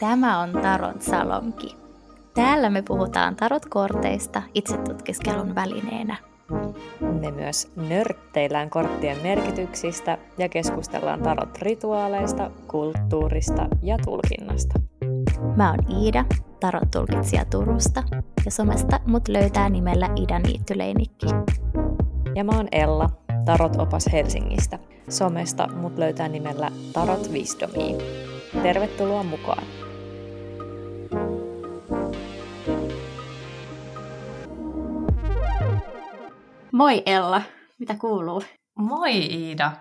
Tämä on Tarot Salonki. Täällä me puhutaan tarot-korteista itsetutkiskelun välineenä. Me myös nörtteillään korttien merkityksistä ja keskustellaan tarot-rituaaleista, kulttuurista ja tulkinnasta. Mä oon Iida, tarot-tulkitsija Turusta, ja somesta mut löytää nimellä Ida Niittyleinikki. Ja mä oon Ella, tarot-opas Helsingistä. Somesta mut löytää nimellä Tarot Wisdomia. Tervetuloa mukaan! Moi Ella, mitä kuuluu? Moi Iida.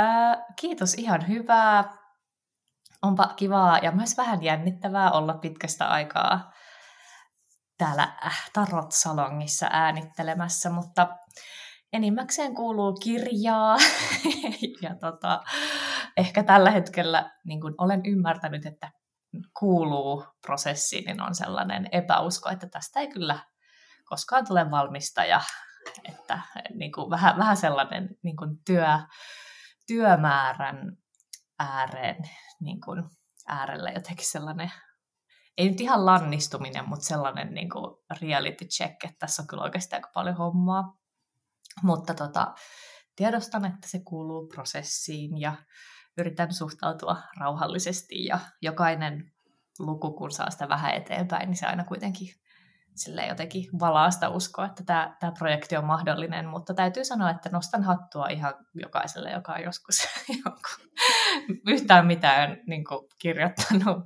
Äh, kiitos, ihan hyvää. Onpa kivaa ja myös vähän jännittävää olla pitkästä aikaa täällä Tarot-salongissa äänittelemässä, mutta enimmäkseen kuuluu kirjaa. ja tota, ehkä tällä hetkellä niin kun olen ymmärtänyt, että kuuluu prosessiin, niin on sellainen epäusko, että tästä ei kyllä koskaan tule valmista ja että niin kuin vähän, vähän sellainen niin kuin työ, työmäärän ääreen, niin kuin äärellä jotenkin sellainen, ei nyt ihan lannistuminen, mutta sellainen niin kuin reality check, että tässä on kyllä oikeasti aika paljon hommaa. Mutta tota, tiedostan, että se kuuluu prosessiin ja yritän suhtautua rauhallisesti ja jokainen luku, kun saa sitä vähän eteenpäin, niin se aina kuitenkin sille jotenkin valaa sitä uskoa, että tämä, tämä projekti on mahdollinen, mutta täytyy sanoa, että nostan hattua ihan jokaiselle, joka on joskus yhtään mitään niin kuin, kirjoittanut,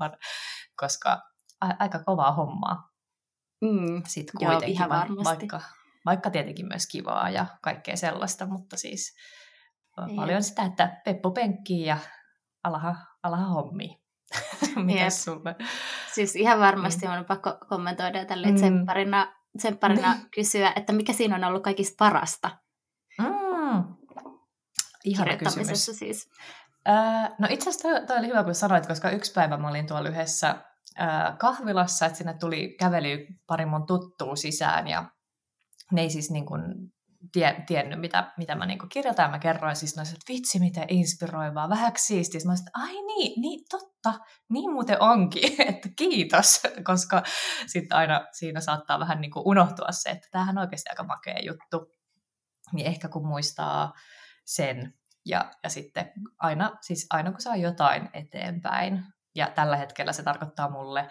koska a- aika kovaa hommaa. Mm, Sitten kuitenkin, joo, ihan varmasti. Vaikka, vaikka tietenkin myös kivaa ja kaikkea sellaista, mutta siis ja. paljon sitä, että Peppu penkkii ja alaha, alaha hommi. Mitäs sulle? Siis ihan varmasti mm. on pakko kommentoida tälle mm. tsempparina, tsempparina mm. kysyä, että mikä siinä on ollut kaikista parasta? Mm. Ihana kysymys. siis. Äh, no itse asiassa toi, toi oli hyvä, kun sanoit, koska yksi päivä mä olin tuolla yhdessä kahvilassa, että sinne tuli kävely pari mun tuttuu sisään ja ne ei siis niin kuin tie, tiennyt, mitä, mitä mä niinku kirjoitan. Mä kerroin siis noin, että vitsi, miten inspiroivaa, vähäksi siistiä. Mä sanoin, ai niin, niin, totta, niin muuten onkin, että kiitos, koska sitten aina siinä saattaa vähän niinku unohtua se, että tämähän on oikeasti aika makea juttu. Niin ehkä kun muistaa sen ja, ja sitten aina, siis aina kun saa jotain eteenpäin, ja tällä hetkellä se tarkoittaa mulle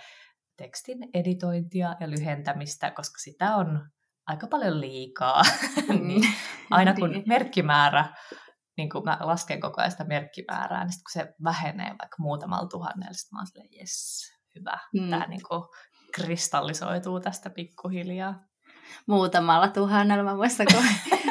tekstin editointia ja lyhentämistä, koska sitä on aika paljon liikaa. Mm. niin aina kun niin. merkkimäärä, niin kun mä lasken koko ajan sitä merkkimäärää, niin kun se vähenee vaikka muutamalla tuhannella, sitten mä oon silleen, yes, hyvä. Mm. Tämä niin kristallisoituu tästä pikkuhiljaa. Muutamalla tuhannella, mä muistan, kun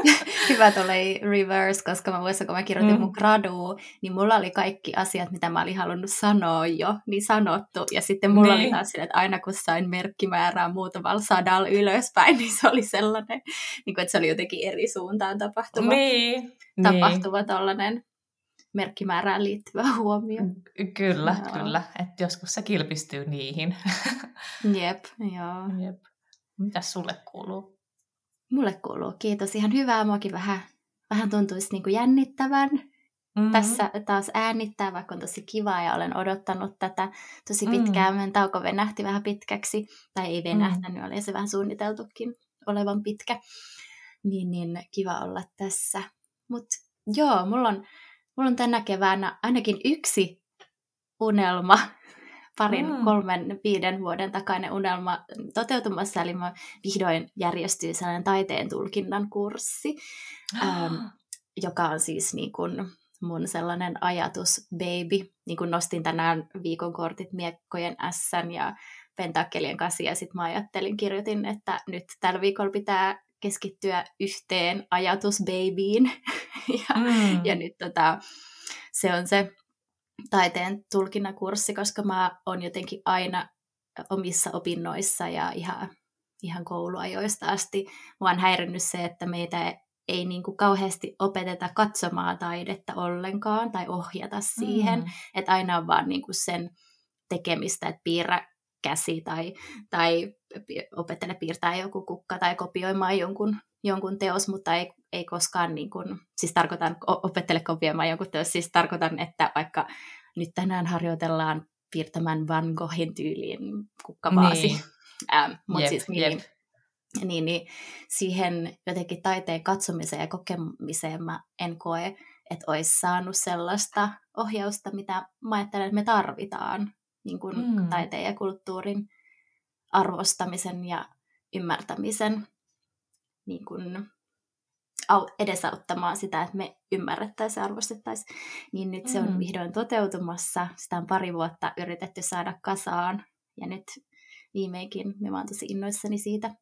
hyvä tuli reverse, koska mä muistan, kun mä kirjoitin mm. mun graduun, niin mulla oli kaikki asiat, mitä mä olin halunnut sanoa jo, niin sanottu. Ja sitten mulla niin. oli taas sille, että aina kun sain merkkimäärää muutamalla sadalla ylöspäin, niin se oli sellainen, niin kuin, että se oli jotenkin eri suuntaan tapahtuva, niin. tapahtuva niin. tollainen merkkimäärään liittyvä huomio. Kyllä, joo. kyllä. Että joskus se kilpistyy niihin. Jep, joo. Jep. Mitäs sulle kuuluu? Mulle kuuluu, kiitos. Ihan hyvää. Muakin vähän, vähän tuntuisi niin kuin jännittävän mm-hmm. tässä taas äänittää, vaikka on tosi kivaa ja olen odottanut tätä tosi pitkään. Mm-hmm. Meidän tauko venähti vähän pitkäksi, tai ei venähtänyt, mm-hmm. oli se vähän suunniteltukin olevan pitkä. Niin, niin kiva olla tässä. Mutta joo, mulla on, mulla on tänä keväänä ainakin yksi unelma parin, mm. kolmen, viiden vuoden takainen unelma toteutumassa, eli mä vihdoin järjestyy sellainen taiteen tulkinnan kurssi, ähm, joka on siis niin kuin mun sellainen ajatus baby. Niin kuin nostin tänään viikon kortit miekkojen S ja pentakkelien kanssa, ja sitten mä ajattelin, kirjoitin, että nyt tällä viikolla pitää keskittyä yhteen ajatus babyin. ja, mm. ja nyt tota, se on se taiteen tulkinnakurssi, koska mä oon jotenkin aina omissa opinnoissa ja ihan, ihan kouluajoista asti. Mua on häirinnyt se, että meitä ei niin kuin kauheasti opeteta katsomaan taidetta ollenkaan tai ohjata siihen. Mm. Että aina on vaan niin kuin sen tekemistä, että piirrä käsi tai, tai opettele piirtää joku kukka tai kopioimaan jonkun, jonkun teos, mutta ei, ei koskaan, niin kuin, siis tarkoitan, opettele kopioimaan jonkun teos, siis tarkoitan, että vaikka nyt tänään harjoitellaan piirtämään Van Goghin tyyliin kukkavaasi. Niin. Ähm, mutta siis niin, jep. Niin, niin siihen jotenkin taiteen katsomiseen ja kokemiseen mä en koe, että olisi saanut sellaista ohjausta, mitä mä ajattelen, että me tarvitaan niin kuin mm. taiteen ja kulttuurin arvostamisen ja ymmärtämisen niin kuin edesauttamaan sitä, että me ymmärrettäisiin ja arvostettaisiin, niin nyt se on mm. vihdoin toteutumassa. Sitä on pari vuotta yritetty saada kasaan, ja nyt viimeinkin me vaan tosi innoissani siitä.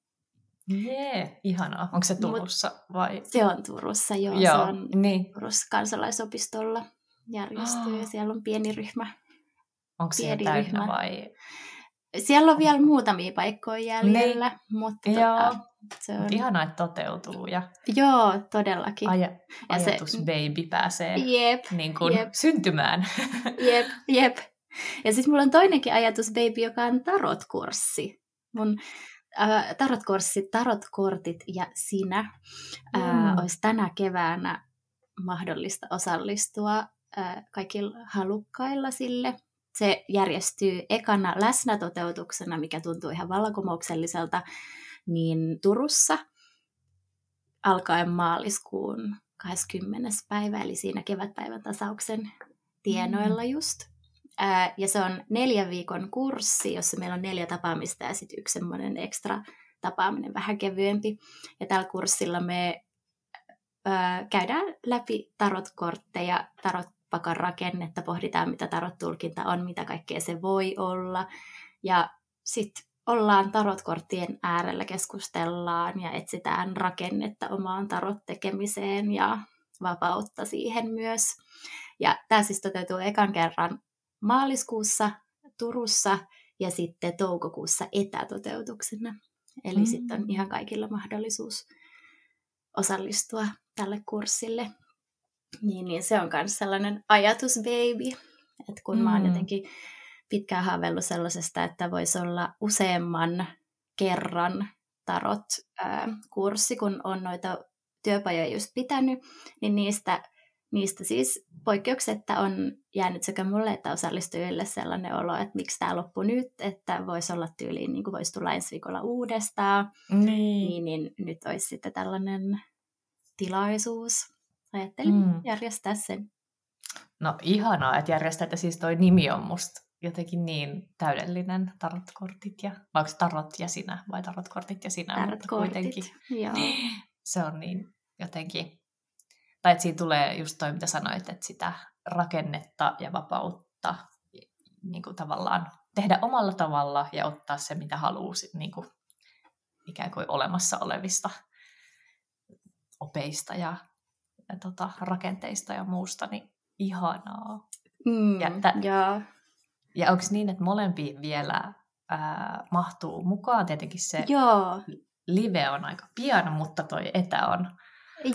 Jee, ihanaa. Onko se Turussa Mut vai? Se on Turussa, joo. joo se on niin. Turussa kansalaisopistolla järjestyy, oh. ja siellä on pieni ryhmä. Onko se täynnä ryhmä. vai? Siellä on vielä muutamia paikkoja jäljellä, niin. mutta. Tota, se on... Ihanaa, että toteutuu. Ja... Joo, todellakin. Aja, ajatus se... baby pääsee jep, niin kuin jep. syntymään. Jep, jep. Ja sitten mulla on toinenkin ajatus baby, joka on tarotkurssi. Mun äh, tarotkurssi, tarotkortit ja sinä äh, mm. olisi tänä keväänä mahdollista osallistua äh, kaikilla halukkailla sille se järjestyy ekana läsnätoteutuksena, mikä tuntuu ihan vallankumoukselliselta, niin Turussa alkaen maaliskuun 20. päivä, eli siinä kevätpäivän tasauksen tienoilla mm. just. Ää, ja se on neljän viikon kurssi, jossa meillä on neljä tapaamista ja sitten yksi semmoinen ekstra tapaaminen, vähän kevyempi. Ja tällä kurssilla me ää, käydään läpi tarotkortteja, tarot pakan rakennetta, pohditaan mitä tarot-tulkinta on, mitä kaikkea se voi olla. Ja sitten ollaan tarotkorttien äärellä, keskustellaan ja etsitään rakennetta omaan tarot-tekemiseen ja vapautta siihen myös. Ja tämä siis toteutuu ekan kerran maaliskuussa Turussa ja sitten toukokuussa etätoteutuksena. Eli mm. sitten on ihan kaikilla mahdollisuus osallistua tälle kurssille niin, niin se on myös sellainen ajatus baby, että kun mm. mä oon mm. jotenkin pitkään haaveillut sellaisesta, että voisi olla useamman kerran tarot-kurssi, kun on noita työpajoja just pitänyt, niin niistä, niistä siis poikkeuksetta on jäänyt sekä mulle että osallistujille sellainen olo, että miksi tämä loppu nyt, että voisi olla tyyliin, niin kuin voisi tulla ensi viikolla uudestaan, niin. Niin, niin nyt olisi sitten tällainen tilaisuus ajattelin mm. järjestää sen. No ihanaa, että järjestää, siis toi nimi on musta jotenkin niin täydellinen, tarotkortit ja, vai onko tarot ja sinä, vai tarotkortit ja sinä, tarotkortit, kuitenkin. Joo. Se on niin jotenkin, tai että siinä tulee just toi, mitä sanoit, että sitä rakennetta ja vapautta niin kuin tavallaan tehdä omalla tavalla ja ottaa se, mitä haluaa niin kuin ikään kuin olemassa olevista opeista ja tota, rakenteista ja muusta, niin ihanaa. Mm, ja, tä, ja. Ja onko niin, että molempiin vielä ää, mahtuu mukaan? Tietenkin se Joo. live on aika pian, mutta toi etä on,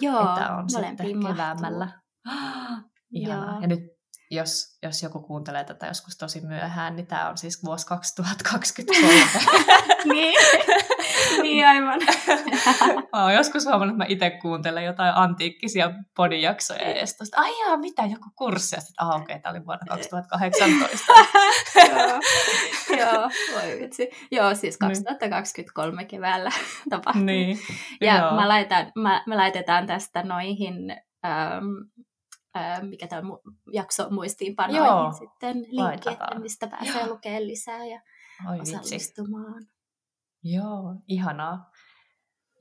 Joo, etä on sitten keväämällä. Ihanaa. Joo. Ja nyt jos, jos joku kuuntelee tätä joskus tosi myöhään, niin tämä on siis vuosi 2023. niin. niin aivan. mä oon joskus huomannut, että mä itse kuuntelen jotain antiikkisia podijaksoja ja sitten ai jaa, mitä, joku kurssi. Ja sitten, okei, okay, tämä oli vuonna 2018. joo, joo, voi vitsi. Joo, siis 2023 niin. keväällä tapahtui. Niin, ja joo. mä laitan, mä, me laitetaan tästä noihin... Ähm, mikä tämä jakso muistiinpanoihin Joo, sitten linkki, että mistä pääsee Joo. lukemaan lisää ja Oi, osallistumaan. Vitsi. Joo, ihanaa.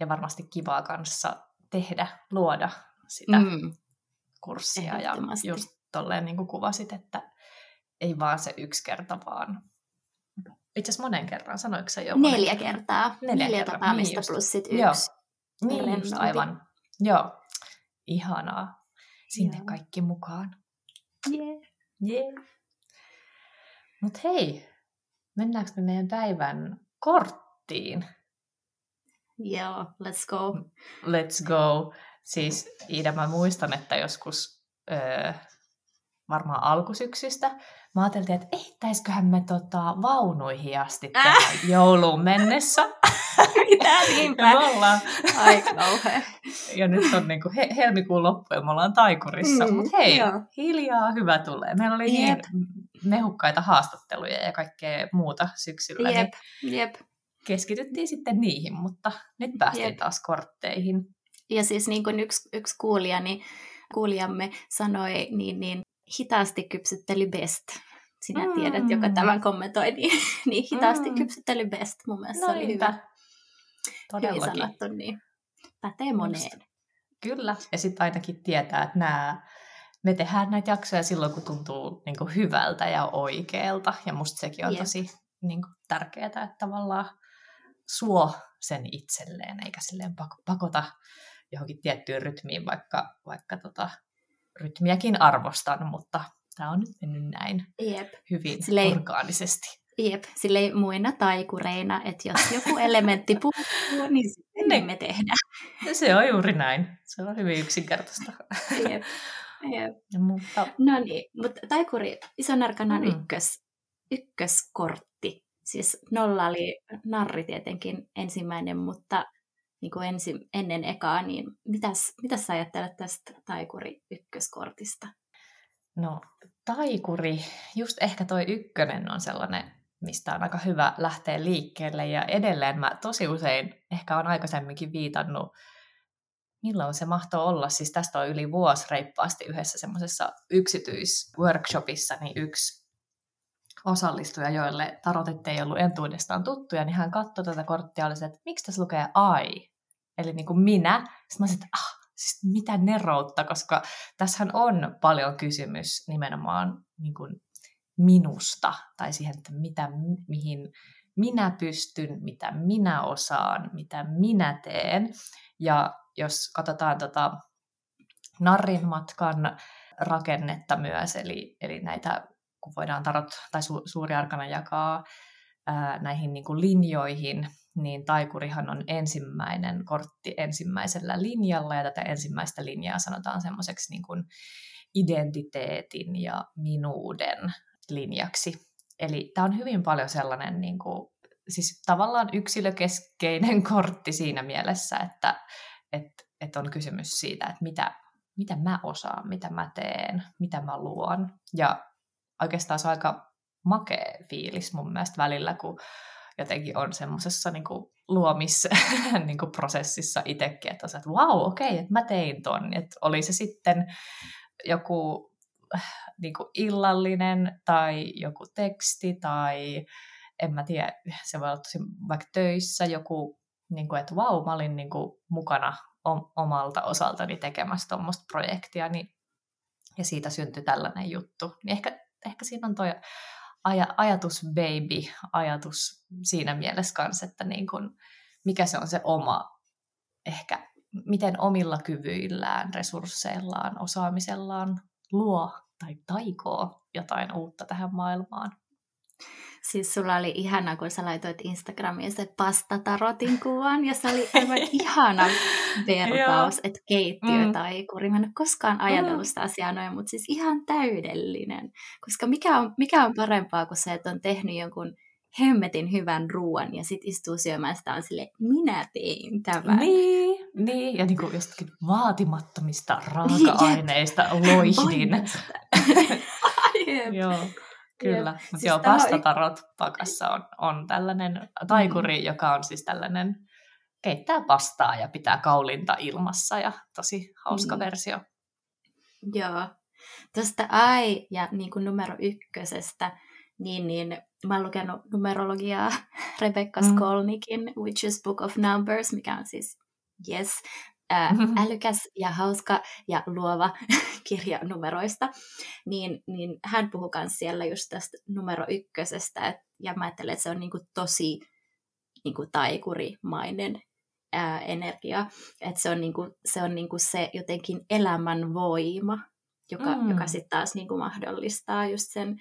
Ja varmasti kivaa kanssa tehdä, luoda sitä mm. kurssia. Ja just tolleen niin kuin kuvasit, että ei vaan se yksi kerta, vaan itse asiassa monen kerran, sanoiko se jo? Neljä monen... kertaa. Neljä, Neljä kertaa. tapaamista niin plus sit yksi. Joo. Niin just, aivan. Joo, ihanaa. Sinne Joo. kaikki mukaan. Yeah. Yeah. Mutta hei, mennäänkö me meidän päivän korttiin? Joo, let's go. Let's go. Siis Iida, mä muistan, että joskus öö, varmaan alkusyksystä mä ajattelin, että ehtäisiköhän me tota, vaunuihin asti tehdä äh. jouluun mennessä. Niinpä. Ja me ollaan, Ai kauhean. ja nyt on niin kuin he, helmikuun loppu ja me ollaan taikurissa. Mm, Mutta hei, joo. hiljaa hyvä tulee. Meillä oli Jep. niin mehukkaita haastatteluja ja kaikkea muuta syksyllä, Jep, niin jep. keskityttiin sitten niihin, mutta nyt päästiin Jep. taas kortteihin. Ja siis niin kuin yksi, yksi kuulijani, kuulijamme sanoi, niin, niin hitaasti kypsyttely best. Sinä Mm. tiedät, joka tämän kommentoi, niin, niin hitaasti Mm. kypsyttely best. Mun mielestä se oli Noinpä. Hyvä, hyvin Todellakin. sanottu, niin pätee moneen. Kyllä. Ja sitten ainakin tietää, että nämä, me tehdään näitä jaksoja silloin, kun tuntuu niin kuin hyvältä ja oikealta. Ja musta sekin on Jep. tosi niin kuin, tärkeää, että tavallaan suo sen itselleen, eikä silleen pak- pakota johonkin tiettyyn rytmiin, vaikka, vaikka tota, rytmiäkin arvostan, mutta tämä on nyt mennyt näin Jep. hyvin Silleen- orgaanisesti. Jep, silleen muina taikureina, että jos joku elementti puuttuu, niin sitten Niin. me tehdään. Ja se on juuri näin. Se on hyvin yksinkertaista. Jep. Jep. Mutta No niin, mutta taikuri, ison arkanan Mm. ykkös, ykköskortti. Siis nolla oli narri tietenkin ensimmäinen, mutta niin kuin ensi, ennen ekaa, niin mitäs, mitäs sä ajattelet tästä taikuri ykköskortista? No, taikuri, just ehkä toi ykkönen on sellainen, mistä on aika hyvä lähteä liikkeelle. Ja edelleen mä tosi usein, ehkä on aikaisemminkin viitannut, milloin se mahtoo olla. Siis tästä on yli vuosi reippaasti yhdessä semmoisessa yksityisworkshopissa, niin yksi osallistuja, joille tarotit ei ollut entuudestaan tuttuja, niin hän katsoi tätä korttia ja oli se, että miksi tässä lukee I? Eli niin kuin minä. Sitten mä olisin, että ah, siis mitä neroutta, koska tässähän on paljon kysymys nimenomaan niin kuin minusta tai siihen, että mitä, mihin minä pystyn, mitä minä osaan, mitä minä teen. Ja jos katsotaan tota narrin matkan rakennetta myös, eli, eli näitä, kun voidaan tarot tai su, suuri arkana jakaa ää, näihin niin kuin linjoihin, niin taikurihan on ensimmäinen kortti ensimmäisellä linjalla, ja tätä ensimmäistä linjaa sanotaan semmoiseksi niin kuin identiteetin ja minuuden linjaksi. Eli tämä on hyvin paljon sellainen niin kuin, siis tavallaan yksilökeskeinen kortti siinä mielessä, että et, et on kysymys siitä, että mitä, mitä mä osaan, mitä mä teen, mitä mä luon. Ja oikeastaan se on aika makea fiilis mun mielestä välillä, kun jotenkin on semmoisessa niin luomisprosessissa niin itsekin, että, on että vau, okei, okay, että mä tein ton. Että oli se sitten joku niin kuin illallinen tai joku teksti tai en mä tiedä, se voi olla tosi vaikka töissä joku, niin kuin, että vau, mä olin niin kuin mukana omalta osaltani tekemässä tuommoista projektia, niin, ja siitä syntyi tällainen juttu. Niin ehkä, ehkä siinä on toi aj- ajatus baby, ajatus siinä mielessä kanssa, että niin kuin, mikä se on se oma, ehkä miten omilla kyvyillään, resursseillaan, osaamisellaan luo tai taikoo jotain uutta tähän maailmaan. Siis sulla oli ihana, kun sä laitoit Instagramiin se pastatarotin kuvan, ja se oli aivan ihana vertaus, että keittiö Mm. tai kuri. Mä en ole koskaan ajatellut sitä asiaa noin, mutta siis ihan täydellinen. Koska mikä on, mikä on parempaa kuin se, että on tehnyt jonkun hemmetin hyvän ruoan ja sit istuu syömään sitä on sille, minä tein tämän. Niin, niin. ja niin kuin jostakin vaatimattomista raaka-aineista loihdin. Jep. Joo, kyllä. Mutta Siis joo, tää on- pastatarot pakassa on, on tällainen taikuri, mm. joka on siis tällainen, keittää pastaa ja pitää kaulinta ilmassa ja tosi hauska Mm. versio. Joo. Tuosta ai ja niin kuin numero ykkösestä, niin, niin mä oon lukenut numerologiaa Rebecca Mm. Skolnikin Witches Book of Numbers, mikä on siis yes, ää, Mhm. älykäs ja hauska ja luova kirja numeroista, niin, niin hän puhuu myös siellä just tästä numero ykkösestä, et, ja mä ajattelen, että se on niinku tosi niinku taikurimainen ää, energia, että se on, niinku, se on niinku se jotenkin elämän voima, joka, mm. joka sitten taas niinku mahdollistaa just sen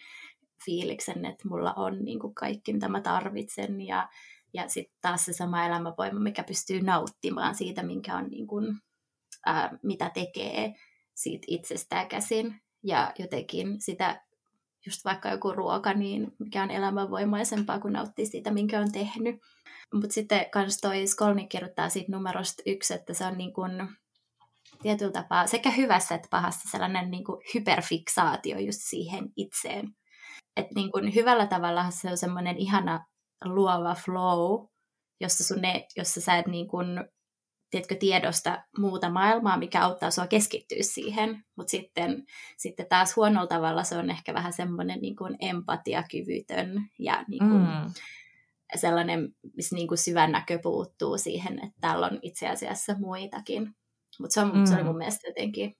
fiiliksen, että mulla on niinku kaikki, mitä mä tarvitsen, ja, ja sitten taas se sama elämänvoima, mikä pystyy nauttimaan siitä, minkä on niinku, ää, mitä tekee siitä itsestään käsin, ja jotenkin sitä just vaikka joku ruoka, niin mikä on elämänvoimaisempaa kuin nauttii siitä, minkä on tehnyt. Mutta sitten kans toi Skolnik kirjoittaa siitä numerosta yksi, että se on niin kuin tietyllä tapaa sekä hyvässä että pahassa sellainen niin kuin hyperfiksaatio just siihen itseen. Että niin hyvällä tavalla se on semmoinen ihana luova flow, jossa, sun ne, jossa sä et niin kuin, tiedätkö, tiedosta muuta maailmaa, mikä auttaa sua keskittyä siihen. Mutta sitten, sitten taas huonolla tavalla se on ehkä vähän semmoinen niin kuin empatiakyvytön ja niin kuin, mm. sellainen, missä niin kuin syvän näkö puuttuu siihen, että täällä on itse asiassa muitakin. Mutta se, on, mm. se oli mun mielestä jotenkin,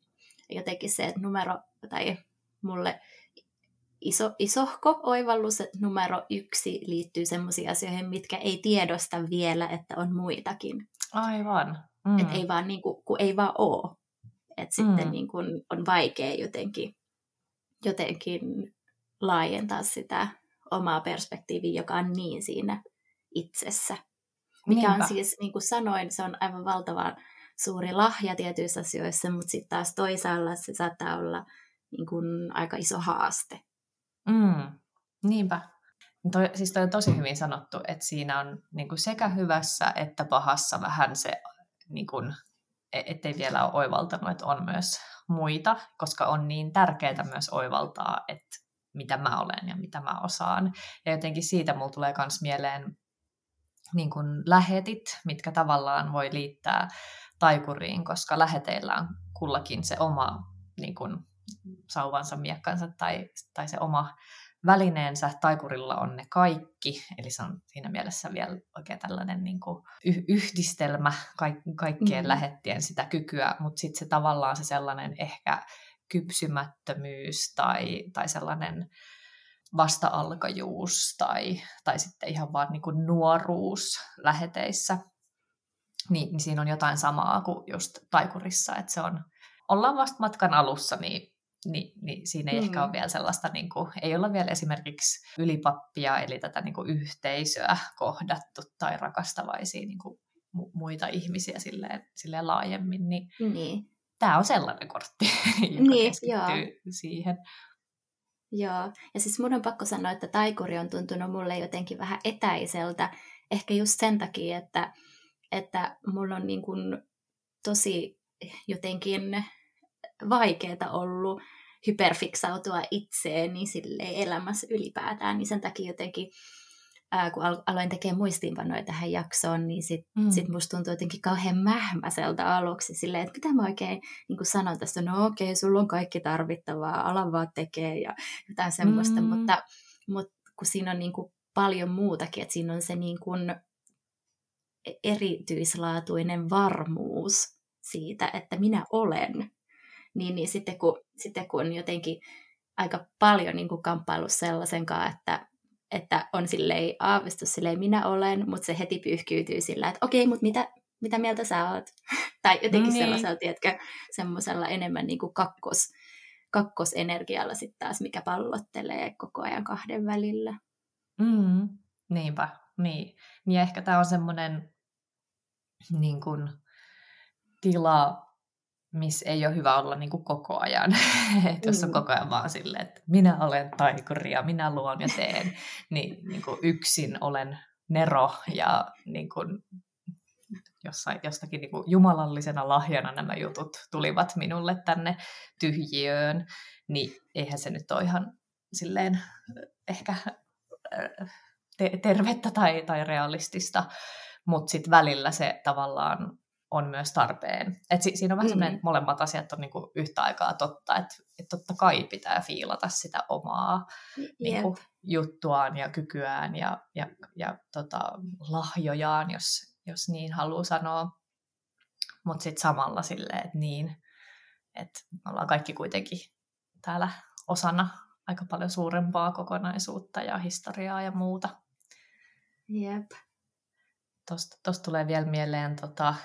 jotenkin se, että numero, tai mulle iso, isohko oivallus, numero yksi liittyy sellaisiin asioihin, mitkä ei tiedosta vielä, että on muitakin. Aivan. Mm. Että ei vaan, niin kuin, kun ei vaan. Että mm. sitten niin kuin, on vaikea jotenkin, jotenkin laajentaa sitä omaa perspektiiviä, joka on niin siinä itsessä. Mikä Niinpä. on siis, niin kuin sanoin, se on aivan valtavan suuri lahja tietyissä asioissa, mutta sitten taas toisaalla se saattaa olla niin kuin aika iso haaste. Mm, niinpä. Toi, siis toi on tosi hyvin sanottu, että siinä on niin kuin sekä hyvässä että pahassa vähän se, niin kuin, e, ettei vielä ole oivaltanut, että on myös muita, koska on niin tärkeää myös oivaltaa, että mitä mä olen ja mitä mä osaan. Ja jotenkin siitä mulla tulee myös mieleen niin kuin lähetit, mitkä tavallaan voi liittää taikuriin, koska läheteillä on kullakin se oma niin kuin, sauvansa, miekkansa tai, tai se oma välineensä. Taikurilla on ne kaikki, eli se on siinä mielessä vielä oikein tällainen niin kuin yhdistelmä kaik- kaikkien mm. lähettien sitä kykyä, mutta sitten se tavallaan se sellainen ehkä kypsymättömyys tai, tai sellainen vasta-alkajuus tai, tai sitten ihan vaan niin kuin nuoruus läheteissä, niin, niin siinä on jotain samaa kuin just taikurissa, että se on, ollaan vasta matkan alussa, niin, niin, niin siinä ei mm. ehkä ole vielä sellaista, niin kuin, ei olla vielä esimerkiksi ylipappia, eli tätä niin kuin yhteisöä kohdattu tai rakastavaisia niin kuin muita ihmisiä silleen, silleen laajemmin, niin, niin. tämä on sellainen kortti, joka niin, keskittyy joo. siihen. Joo, ja siis mun on pakko sanoa, että taikuri on tuntunut mulle jotenkin vähän etäiseltä, ehkä just sen takia, että että mulla on niin kuin tosi jotenkin vaikeaa ollut hyperfiksautua itseeni sille elämässä ylipäätään, niin sen takia jotenkin ää, kun aloin tekemään muistiinpanoja tähän jaksoon, niin sit, mm. sit musta tuntuu jotenkin kauhean mähmäseltä aluksi silleen, että mitä mä oikein niin sanon tästä, no okei, okay, sulla on kaikki tarvittavaa, ala vaan tekee ja jotain semmoista, mm. mutta, mutta kun siinä on niin kuin paljon muutakin, että siinä on se niin kuin erityislaatuinen varmuus siitä, että minä olen, niin, niin sitten, kun, sitten kun on jotenkin aika paljon niin kuin kamppailu sellaisen kanssa, että, että on silleen aavistus silleen minä olen, mutta se heti pyyhkiytyy sillä, että okei, mutta mitä, mitä mieltä sä oot? tai jotenkin niin. sellaisella, tiedätkö, semmoisella enemmän niin kuin kakkos, kakkosenergialla sitten taas, mikä pallottelee koko ajan kahden välillä. Mm, niinpä, niin. Niin ehkä tämä on semmoinen niin tila, missä ei ole hyvä olla niin kuin koko ajan. että jos on mm. koko ajan vaan silleen, että minä olen taikuri ja minä luon ja teen, niin, niin kuin yksin olen nero ja niin kuin, jossain, jostakin niin kuin jumalallisena lahjana nämä jutut tulivat minulle tänne tyhjiöön, niin eihän se nyt ole ihan silleen ehkä te- tervettä tai, tai realistista mutta sitten välillä se tavallaan on myös tarpeen. Et si- siinä on vähän mm. sellainen, että molemmat asiat on niinku yhtä aikaa totta, että et totta kai pitää fiilata sitä omaa yep. niinku, juttuaan ja kykyään ja, ja, ja tota, lahjojaan, jos, jos niin haluaa sanoa. Mutta sitten samalla silleen, että niin, että me ollaan kaikki kuitenkin täällä osana aika paljon suurempaa kokonaisuutta ja historiaa ja muuta. Jep. Tuosta tulee vielä mieleen tota,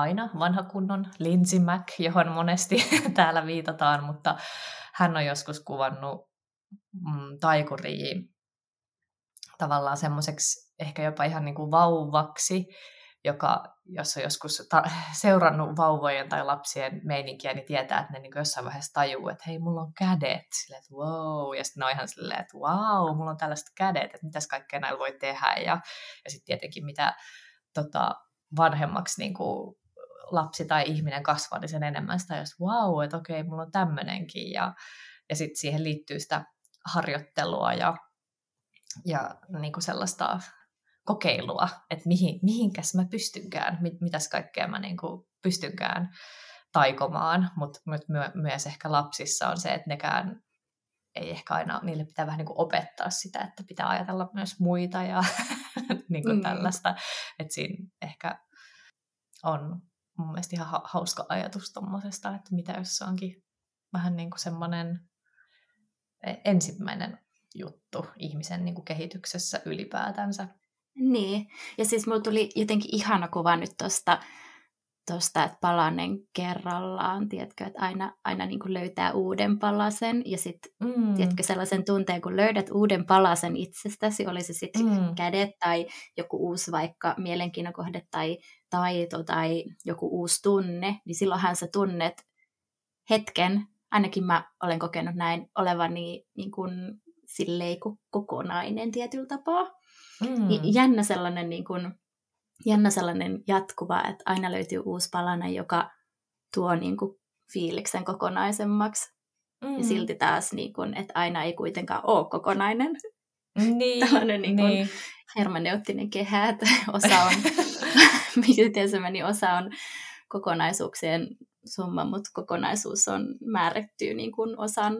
aina vanha kunnon Lindsay Mac, johon monesti täällä viitataan, mutta hän on joskus kuvannut mm, taikuriin tavallaan semmoiseksi ehkä jopa ihan niin kuin vauvaksi, joka, jos on joskus ta- seurannut vauvojen tai lapsien meininkiä, niin tietää, että ne niin jossain vaiheessa tajuu, että hei, mulla on kädet. Silleen, että wow. Ja sitten ne on ihan silleen, että wow, mulla on tällaiset kädet, että mitäs kaikkea näillä voi tehdä. Ja, ja sitten tietenkin mitä tota, vanhemmaksi niin kuin lapsi tai ihminen kasvaa, niin sen enemmän sitä jos wow, että okei, mulla on tämmöinenkin. Ja, ja sitten siihen liittyy sitä harjoittelua ja, ja niin kuin sellaista kokeilua, että mihin, mihinkäs mä pystynkään, mit, mitäs kaikkea mä niin kuin pystynkään taikomaan, mutta mut my, myös ehkä lapsissa on se, että nekään ei ehkä aina, niille pitää vähän niin kuin opettaa sitä, että pitää ajatella myös muita ja niin kuin mm. tällaista, että siinä ehkä on mun mielestä ihan hauska ajatus tuommoisesta, että mitä jos se onkin vähän niin kuin semmoinen e, ensimmäinen juttu ihmisen niin kuin kehityksessä ylipäätänsä. Niin, ja siis mulla tuli jotenkin ihana kuva nyt tuosta, tosta, että palanen kerrallaan, tiedätkö, että aina, aina niin kuin löytää uuden palasen, ja sitten, mm. tiedätkö, sellaisen tunteen, kun löydät uuden palasen itsestäsi, oli se sitten mm. kädet tai joku uusi vaikka mielenkiinnon kohde tai taito tai joku uusi tunne, niin silloinhan sä tunnet hetken, ainakin mä olen kokenut näin, olevani niin kuin silleen kokonainen tietyllä tapaa. Mm. Jännä sellainen, niin kuin, jännä sellainen jatkuva, että aina löytyy uusi palanen, joka tuo niin kuin, fiiliksen kokonaisemmaksi. Mm. Ja silti taas, niin kuin, että aina ei kuitenkaan ole kokonainen. Niin, Tällainen niin kuin, niin. hermaneuttinen kehä, että osa on, miten se meni, osa on kokonaisuuksien summa, mutta kokonaisuus on määrätty niin kuin osan,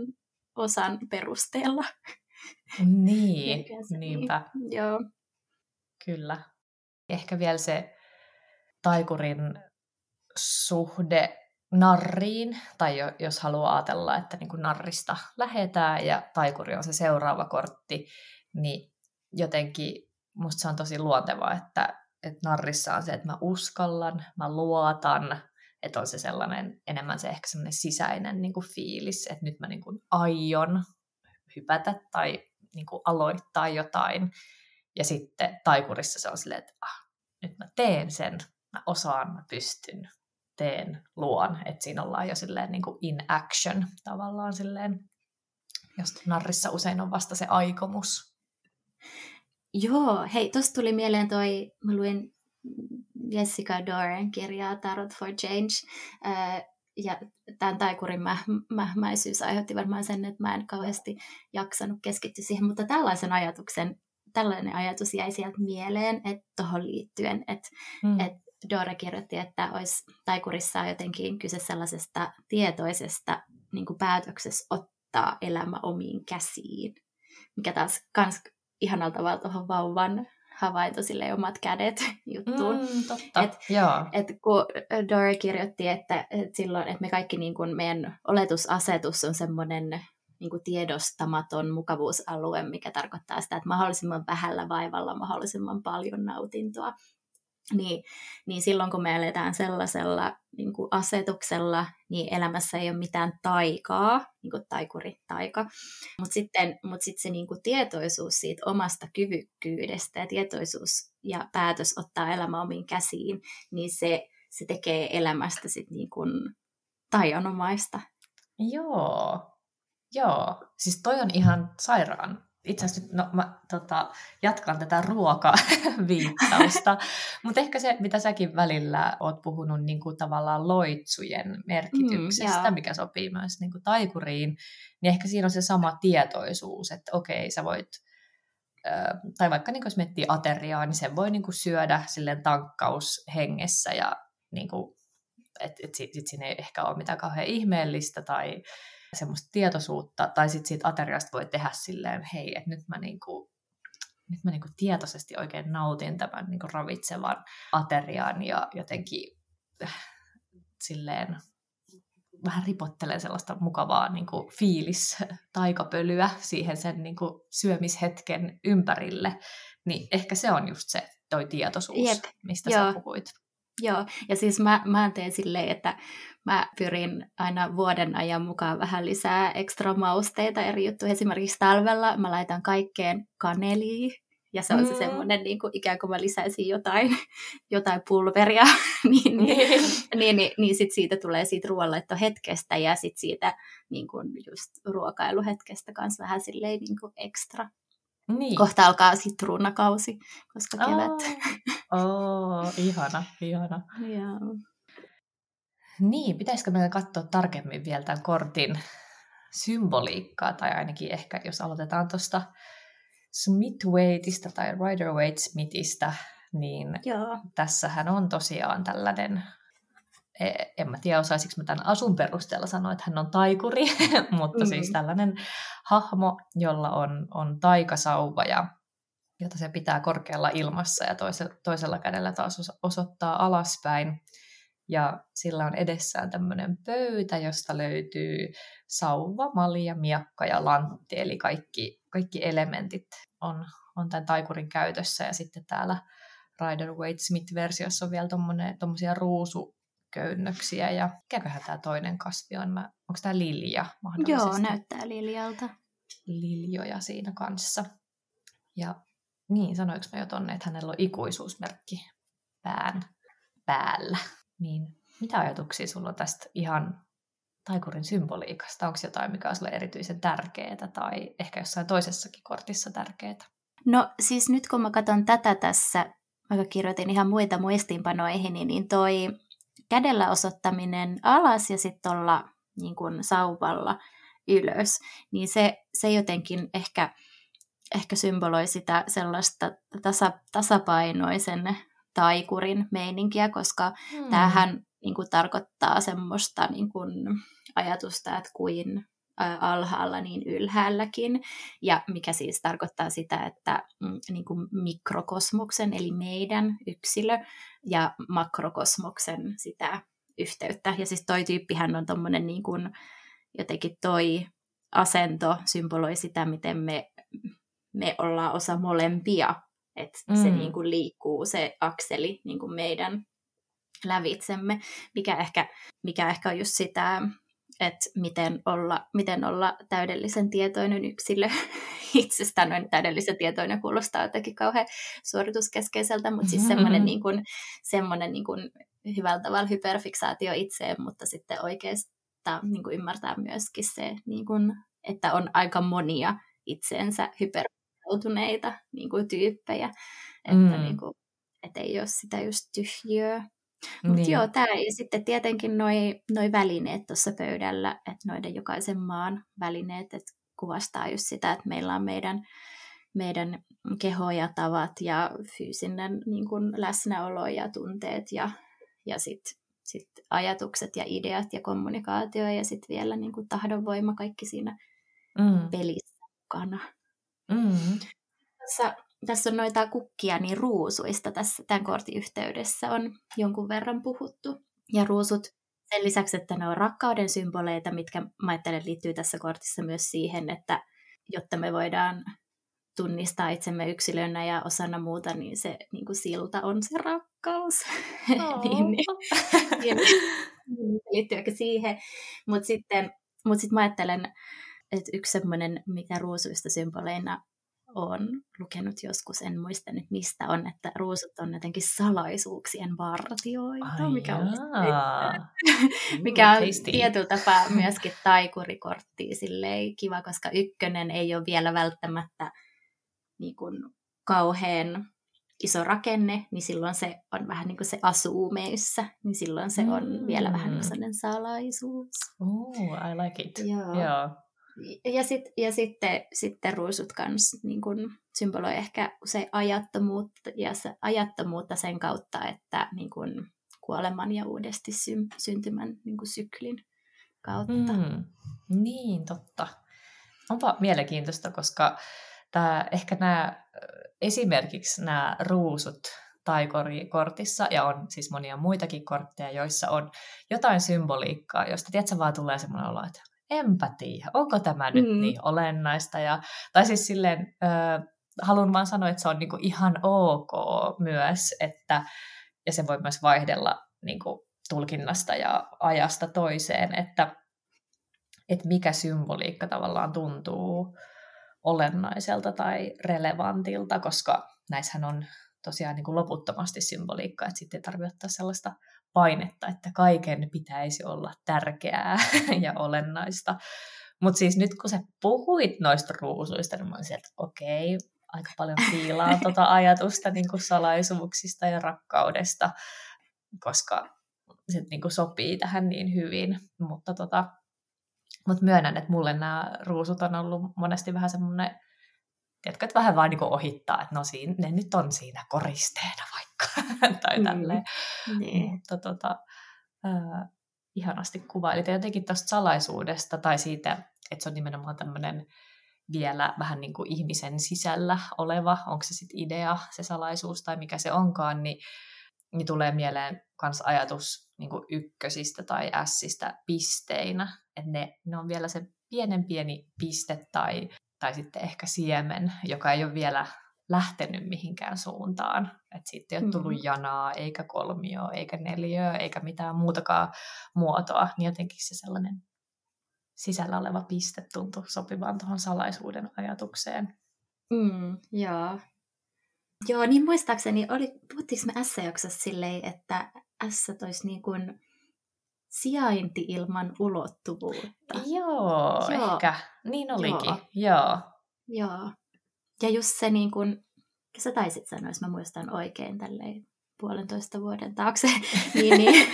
osan perusteella. Niin, niinpä. Niin. Joo. Kyllä. Ehkä vielä se taikurin suhde narriin, tai jos haluaa ajatella, että niin kuin narrista lähetään ja taikuri on se seuraava kortti, niin jotenkin musta se on tosi luontevaa, että, että narrissa on se, että mä uskallan, mä luotan, että on se sellainen, enemmän se ehkä sellainen sisäinen niin kuin fiilis, että nyt mä niin kuin aion hypätä tai niin kuin aloittaa jotain. Ja sitten taikurissa se on silleen, että ah, nyt mä teen sen, mä osaan, mä pystyn, teen, luon. Että siinä ollaan jo silleen niin kuin in action tavallaan silleen, jos narrissa usein on vasta se aikomus. Joo, hei, tosta tuli mieleen toi, mä luin Jessica Doren kirjaa Tarot for Change, ja tämän taikurin mä, mähmäisyys aiheutti varmaan sen, että mä en kauheasti jaksanut keskittyä siihen, mutta tällaisen ajatuksen, tällainen ajatus jäi sieltä mieleen, että tuohon liittyen, että mm. et Dora kirjoitti, että olisi taikurissa jotenkin kyse sellaisesta tietoisesta niin päätöksessä ottaa elämä omiin käsiin, mikä taas kans ihanalta tavalla tuohon vauvan havainto sille omat kädet juttuun. Mm, totta. Et, et kun Dora kirjoitti, että, että silloin, että me kaikki niin kun meidän oletusasetus on semmoinen niin kuin tiedostamaton mukavuusalue, mikä tarkoittaa sitä, että mahdollisimman vähällä vaivalla mahdollisimman paljon nautintoa niin, niin silloin kun me eletään sellaisella niin kuin asetuksella, niin elämässä ei ole mitään taikaa, niin kuin taikuri, taika. Mutta sitten mut sit se niin kuin tietoisuus siitä omasta kyvykkyydestä ja tietoisuus ja päätös ottaa elämä omiin käsiin, niin se, se tekee elämästä sit niin kuin taianomaista. Joo, joo. Siis toi on ihan sairaan itse asiassa no, mä tota, jatkan tätä ruokaviittausta, mutta ehkä se, mitä säkin välillä oot puhunut niin kuin tavallaan loitsujen merkityksestä, mm, mikä sopii myös niin kuin taikuriin, niin ehkä siinä on se sama tietoisuus, että okei, sä voit, tai vaikka niin kuin jos miettii ateriaa, niin sen voi niin kuin syödä silleen tankkaushengessä ja niin kuin, et, et sit, sit siinä ei ehkä ole mitään kauhean ihmeellistä tai semmoista tietoisuutta, tai sitten siitä ateriasta voi tehdä silleen, hei, että nyt mä niinku, nyt mä niinku tietoisesti oikein nautin tämän niinku ravitsevan aterian ja jotenkin äh, silleen vähän ripottelen sellaista mukavaa niin kuin fiilis taikapölyä siihen sen niin kuin syömishetken ympärille, niin ehkä se on just se toi tietoisuus, Jep. mistä Joo. sä puhuit. Joo, ja siis mä, mä teen silleen, että mä pyrin aina vuoden ajan mukaan vähän lisää ekstra mausteita eri juttuja. Esimerkiksi talvella mä laitan kaikkeen kanelia Ja se on se mm. semmoinen, niin kuin, ikään kuin mä lisäisin jotain, jotain pulveria, niin, niin, niin, niin, niin sit siitä tulee siitä hetkestä ja sitten siitä niin kuin just ruokailuhetkestä kanssa vähän silleen niin kuin ekstra. Niin. Kohta alkaa sitruunakausi, koska kevät. Oh, oh ihana, ihana. Joo. Niin, pitäisikö meidän katsoa tarkemmin vielä tämän kortin symboliikkaa, tai ainakin ehkä jos aloitetaan tuosta Smith-Waiteista tai Rider-Waite-Smithistä, niin Joo. tässähän on tosiaan tällainen, en mä tiedä osaisinko mä tämän asun perusteella sanoa, että hän on taikuri, mutta mm. siis tällainen hahmo, jolla on, on taikasauva ja jota se pitää korkealla ilmassa ja toisella, toisella kädellä taas osoittaa alaspäin. Ja sillä on edessään tämmöinen pöytä, josta löytyy sauva, malja, miakka ja lantti, eli kaikki, kaikki elementit on, on tämän taikurin käytössä. Ja sitten täällä Rider Waite Smith-versiossa on vielä tuommoisia ruusuköynnöksiä. Ja mikäköhän tämä toinen kasvi on? Mä, onko tämä lilja mahdollisesti? Joo, näyttää liljalta. Liljoja siinä kanssa. Ja niin, sanoinko mä jo tonne, että hänellä on ikuisuusmerkki pään päällä. Niin mitä ajatuksia sulla on tästä ihan taikurin symboliikasta? Onko jotain, mikä on sulle erityisen tärkeää tai ehkä jossain toisessakin kortissa tärkeää? No siis nyt kun mä katson tätä tässä, vaikka kirjoitin ihan muita muistiinpanoihin, niin toi kädellä osoittaminen alas ja sitten olla niin kuin sauvalla ylös, niin se, se jotenkin ehkä, ehkä symboloi sitä sellaista tasa, tasapainoisen taikurin meininkiä, koska hmm. tämähän niin kuin, tarkoittaa semmoista niin kuin, ajatusta, että kuin alhaalla niin ylhäälläkin, ja mikä siis tarkoittaa sitä, että mm, niin kuin mikrokosmoksen, eli meidän yksilö, ja makrokosmoksen sitä yhteyttä. Ja siis toi tyyppihän on tommonen niin kuin, jotenkin toi asento symboloi sitä, miten me, me ollaan osa molempia että mm. se niin kuin liikkuu se akseli niin kuin meidän lävitsemme, mikä ehkä, mikä ehkä on just sitä, että miten olla, miten olla täydellisen tietoinen yksilö itsestään. Noin täydellisen tietoinen kuulostaa jotenkin kauhean suorituskeskeiseltä, mutta siis semmoinen, niin kuin, semmoinen niin kuin hyvällä tavalla hyperfiksaatio itseen, mutta sitten oikeastaan niin kuin ymmärtää myöskin se, niin kuin, että on aika monia itseensä hyper intoutuneita niin kuin, tyyppejä, että mm. niin kuin, et ei ole sitä just tyhjiöä. Mutta niin. joo, tämä ja sitten tietenkin noi, noi välineet tuossa pöydällä, että noiden jokaisen maan välineet, että kuvastaa just sitä, että meillä on meidän, meidän keho ja tavat ja fyysinen niin kuin läsnäolo ja tunteet ja, ja sitten sit ajatukset ja ideat ja kommunikaatio ja sitten vielä niin kuin tahdonvoima, kaikki siinä mm. pelissä mukana. Mm. Tässä, tässä on noita kukkia niin ruusuista tässä tämän kortin yhteydessä on jonkun verran puhuttu. Ja ruusut sen lisäksi, että ne on rakkauden symboleita, mitkä mä ajattelen liittyy tässä kortissa myös siihen, että jotta me voidaan tunnistaa itsemme yksilönä ja osana muuta, niin se niin kuin silta on se rakkaus. Oh. niin, niin, niin, niin, liittyy siihen. Mutta sitten mut sit mä ajattelen, että yksi semmoinen, mikä ruusuista symboleina on lukenut joskus, en muista nyt mistä on, että ruusut on jotenkin salaisuuksien vartioita, Ai mikä on, mikä on tietyllä tapaa myöskin taikurikortti silleen kiva, koska ykkönen ei ole vielä välttämättä niin kuin, kauhean iso rakenne, niin silloin se on vähän niin kuin se asuu meissä, niin silloin se on mm. vielä vähän niin sellainen salaisuus. Oh, I like it. Joo. Yeah. Ja, sit, ja sitten, sitten ruusut kans niin symboloi ehkä se ajattomuutta, ja se ajattomuutta sen kautta, että niin kun kuoleman ja uudesti sy- syntymän niin kun syklin kautta. Mm, niin, totta. Onpa mielenkiintoista, koska tää, ehkä nämä esimerkiksi nämä ruusut taikori-kortissa, ja on siis monia muitakin kortteja, joissa on jotain symboliikkaa, josta tiedätkö, vaan tulee semmoinen olo, että tiedä, onko tämä nyt mm. niin olennaista. Ja, tai siis silleen, äh, haluan vaan sanoa, että se on niinku ihan ok myös, että, ja se voi myös vaihdella niinku tulkinnasta ja ajasta toiseen, että, että mikä symboliikka tavallaan tuntuu olennaiselta tai relevantilta, koska näissähän on tosiaan niin kuin loputtomasti symboliikkaa, että sitten ei tarvitse ottaa sellaista painetta, että kaiken pitäisi olla tärkeää ja olennaista. Mutta siis nyt kun sä puhuit noista ruusuista, niin mä olin sieltä, että okei, aika paljon fiilaa tuota ajatusta niin kuin salaisuuksista ja rakkaudesta, koska se niin kuin sopii tähän niin hyvin. Mutta tota, mut myönnän, että mulle nämä ruusut on ollut monesti vähän semmoinen, tiedätkö, että vähän vaan niin kuin ohittaa, että no siinä, ne nyt on siinä koristeena vaikka, tai mm. tälleen. Mm, niin. Mutta tota, äh, ihanasti kuvailit. Ja jotenkin tuosta salaisuudesta tai siitä, että se on nimenomaan tämmöinen vielä vähän niin kuin ihmisen sisällä oleva, onko se sitten idea, se salaisuus tai mikä se onkaan, niin, niin tulee mieleen myös ajatus niin kuin ykkösistä tai ässistä pisteinä, että ne, ne on vielä se pienen pieni piste tai, tai sitten ehkä siemen, joka ei ole vielä lähtenyt mihinkään suuntaan. Että siitä ei ole tullut mm-hmm. janaa, eikä kolmio, eikä neliöä, eikä mitään muutakaan muotoa. Niin jotenkin se sellainen sisällä oleva piste tuntui sopivan tuohon salaisuuden ajatukseen. Mm, joo. Joo, niin muistaakseni, oli, puhuttiinko me S-jaksossa silleen, että S olisi niin kuin sijainti ilman ulottuvuutta. Joo, joo. ehkä. Niin olikin. Joo. joo. Joo. Ja just se niin kuin, sä taisit sanoa, jos mä muistan oikein tälleen puolentoista vuoden taakse, niin, niin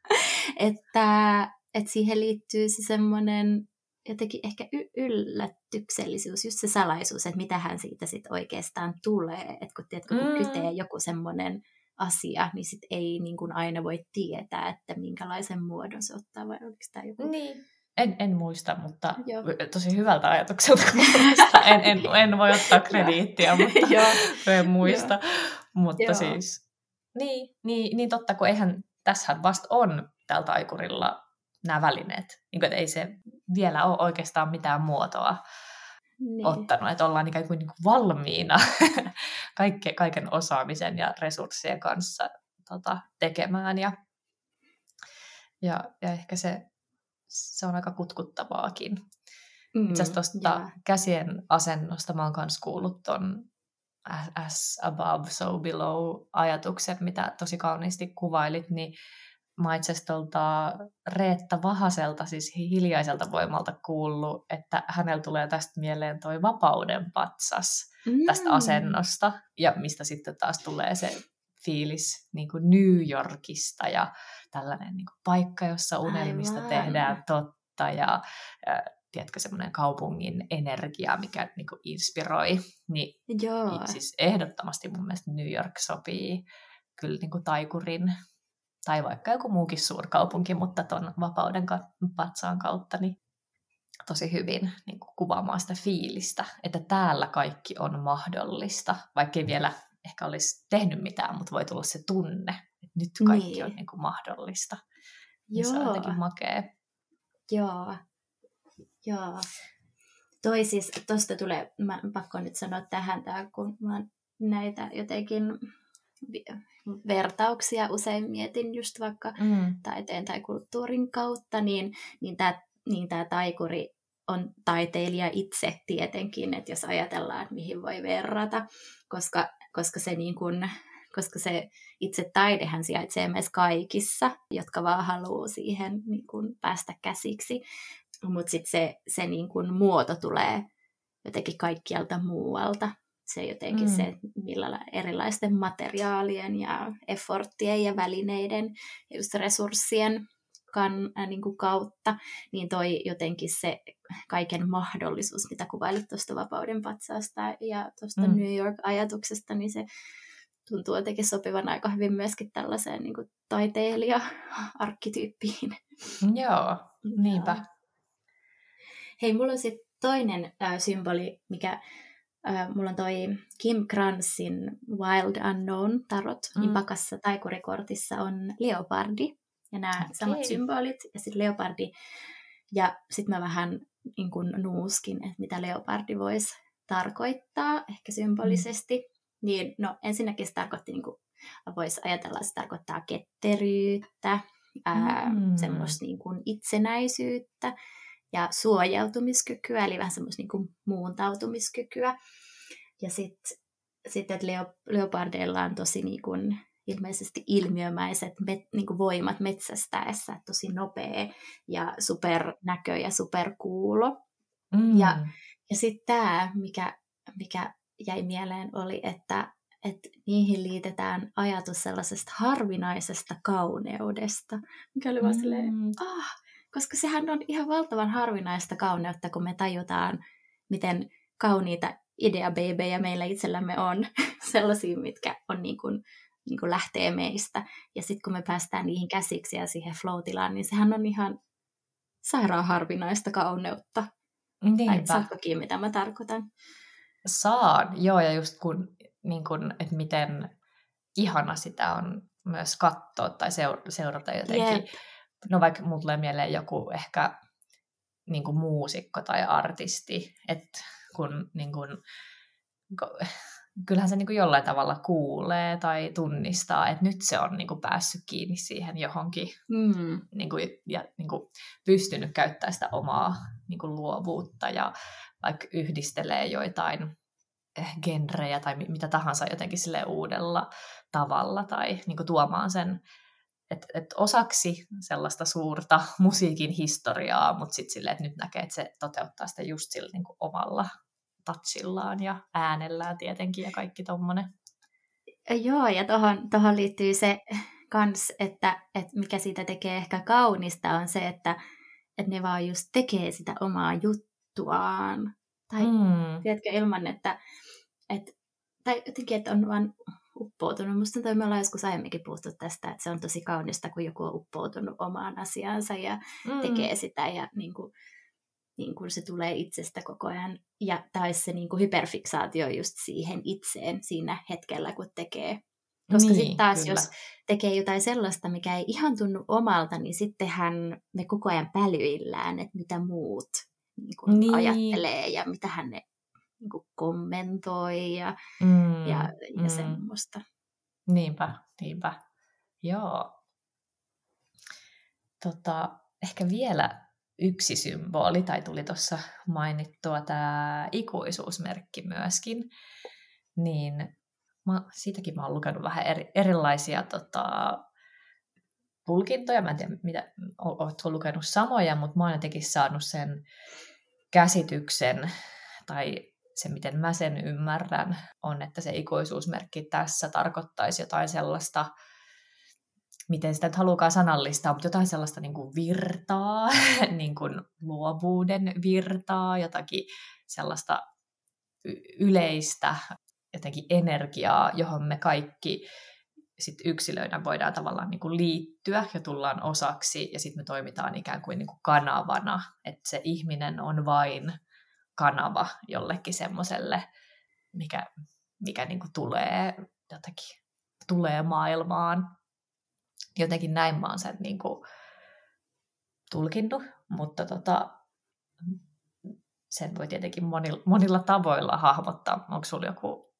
että, että siihen liittyy se semmoinen jotenkin ehkä y- yllätyksellisyys, just se salaisuus, että mitähän siitä sitten oikeastaan tulee. Että kun, tiedätkö, kun mm. kytee joku semmoinen asia, niin sit ei niin kuin aina voi tietää, että minkälaisen muodon se ottaa, vai oliko tämä joku... Niin. En, en muista, mutta Joo. tosi hyvältä ajatukselta en, en, en voi ottaa krediittiä, mutta en muista. Mutta Joo. siis, niin, niin, niin totta, kun eihän, tässähän vasta on tällä taikurilla nämä välineet. Niin kuin, että ei se vielä ole oikeastaan mitään muotoa niin. ottanut, että ollaan ikään kuin, niin kuin valmiina kaikke, kaiken osaamisen ja resurssien kanssa tota, tekemään. Ja, ja, ja ehkä se, se on aika kutkuttavaakin. Mm, Itse asiassa tuosta käsien asennosta mä oon myös kuullut ton as above, so below ajatuksen, mitä tosi kauniisti kuvailit, niin mä itse Reetta Vahaselta, siis hiljaiselta voimalta kuullut, että hänellä tulee tästä mieleen toi vapauden patsas mm. tästä asennosta, ja mistä sitten taas tulee se fiilis niin kuin New Yorkista ja tällainen niin kuin paikka, jossa unelmista Aivan. tehdään totta ja, ja tiedätkö, semmoinen kaupungin energia, mikä niin kuin inspiroi. Niin, Joo. Niin siis ehdottomasti mun mielestä New York sopii kyllä niin kuin taikurin tai vaikka joku muukin suurkaupunki, mutta tuon vapauden patsaan kautta niin tosi hyvin niin kuin kuvaamaan sitä fiilistä, että täällä kaikki on mahdollista, vaikka ei vielä ehkä olisi tehnyt mitään, mutta voi tulla se tunne, että nyt kaikki niin. on niin kuin mahdollista. Joo. Se on jotenkin makea. Joo. Joo. Toi siis, tosta tulee, mä pakko nyt sanoa tähän, tää, kun mä näitä jotenkin vertauksia. Usein mietin just vaikka mm. taiteen tai kulttuurin kautta, niin, niin tämä niin tää taikuri on taiteilija itse tietenkin, että jos ajatellaan, että mihin voi verrata, koska, koska, se, niin kun, koska se itse taidehän sijaitsee myös kaikissa, jotka vaan haluaa siihen niin kun päästä käsiksi, mutta sitten se, se niin kun muoto tulee jotenkin kaikkialta muualta se jotenkin mm. se, millä erilaisten materiaalien ja efforttien ja välineiden ja just resurssien kan, äh, niin kuin kautta, niin toi jotenkin se kaiken mahdollisuus, mitä kuvailit tuosta vapauden patsaasta ja tuosta mm. New York-ajatuksesta, niin se tuntuu jotenkin sopivan aika hyvin myöskin tällaiseen niin kuin taiteilija-arkkityyppiin. Joo, niinpä. Hei, mulla on sitten toinen äh, symboli, mikä äh, mulla on toi Kim Kransin Wild Unknown tarot, niin mm. niin pakassa taikurikortissa on leopardi ja nämä okay. samat symbolit ja sitten leopardi. Ja sitten mä vähän niin kun nuuskin, että mitä leopardi voisi tarkoittaa ehkä symbolisesti. Mm. Niin no ensinnäkin se tarkoitti, niin kuin voisi ajatella, että se tarkoittaa ketteryyttä, ää, mm. semmoista niin kuin itsenäisyyttä ja suojautumiskykyä, eli vähän semmoista niin muuntautumiskykyä. Ja sitten sit, että leo, leopardeilla on tosi niin kuin, ilmeisesti ilmiömäiset met, niin kuin voimat metsästäessä, tosi nopea ja supernäkö ja superkuulo. Mm. Ja, ja sitten tämä, mikä, mikä jäi mieleen, oli, että, että niihin liitetään ajatus sellaisesta harvinaisesta kauneudesta, mikä oli vaan mm. silleen, ah, koska sehän on ihan valtavan harvinaista kauneutta, kun me tajutaan, miten kauniita ideabeibejä meillä itsellämme on, sellaisia, mitkä on niin kuin, niin kuin lähtee meistä. Ja sitten kun me päästään niihin käsiksi ja siihen flow niin sehän on ihan sairaan harvinaista kauneutta. Niinpä. saatko kiinni, mitä mä tarkoitan? Saan, joo, ja just kun, niin kun että miten ihana sitä on myös katsoa tai seurata jotenkin. Yep. No vaikka mulle tulee mieleen joku ehkä niin kuin muusikko tai artisti, että kun niin kuin, kyllähän se niin kuin jollain tavalla kuulee tai tunnistaa, että nyt se on niin kuin päässyt kiinni siihen johonkin mm. niin kuin, ja niin kuin pystynyt käyttämään sitä omaa niin kuin luovuutta ja vaikka yhdistelee joitain eh, genrejä tai mitä tahansa jotenkin sille uudella tavalla tai niin kuin tuomaan sen et, et osaksi sellaista suurta musiikin historiaa, mutta sitten silleen, että nyt näkee, että se toteuttaa sitä just sillä niin kuin omalla touchillaan ja äänellään tietenkin ja kaikki tommonen. Joo, ja tuohon tohon liittyy se kans, että, että mikä siitä tekee ehkä kaunista on se, että, että ne vaan just tekee sitä omaa juttuaan. Tai mm. tiedätkö, ilman, että, että tai jotenkin, että on vaan uppoutunut. Musta toi me ollaan joskus aiemminkin puhuttu tästä, että se on tosi kaunista, kun joku on uppoutunut omaan asiaansa ja mm. tekee sitä ja niin kuin, niin kuin se tulee itsestä koko ajan. Ja tai se niin kuin hyperfiksaatio just siihen itseen siinä hetkellä, kun tekee. Koska niin, sitten taas, kyllä. jos tekee jotain sellaista, mikä ei ihan tunnu omalta, niin sittenhän me koko ajan pälyillään, että mitä muut niin kuin niin. ajattelee ja mitä hän ne niin kuin kommentoi ja, mm, ja, ja mm. semmoista. Niinpä, niinpä. Joo. Tota, ehkä vielä yksi symboli, tai tuli tuossa mainittua tämä ikuisuusmerkki myöskin, niin mä, siitäkin mä oon lukenut vähän eri, erilaisia tota, tulkintoja. Mä en tiedä, mitä, ootko lukenut samoja, mutta mä oon jotenkin saanut sen käsityksen tai se, miten mä sen ymmärrän, on, että se ikuisuusmerkki tässä tarkoittaisi jotain sellaista, miten sitä nyt halukaan sanallistaa, mutta jotain sellaista niin kuin virtaa, niin kuin luovuuden virtaa, jotakin sellaista yleistä jotenkin energiaa, johon me kaikki sit yksilöinä voidaan tavallaan niin kuin liittyä ja tullaan osaksi, ja sitten me toimitaan ikään kuin, niin kuin kanavana, että se ihminen on vain kanava jollekin semmoiselle, mikä, mikä niin kuin tulee jotenkin tulee maailmaan. Jotenkin näin mä oon sen niin kuin tulkinnut, mutta tota, sen voi tietenkin monilla, monilla tavoilla hahmottaa. Onko sulla joku,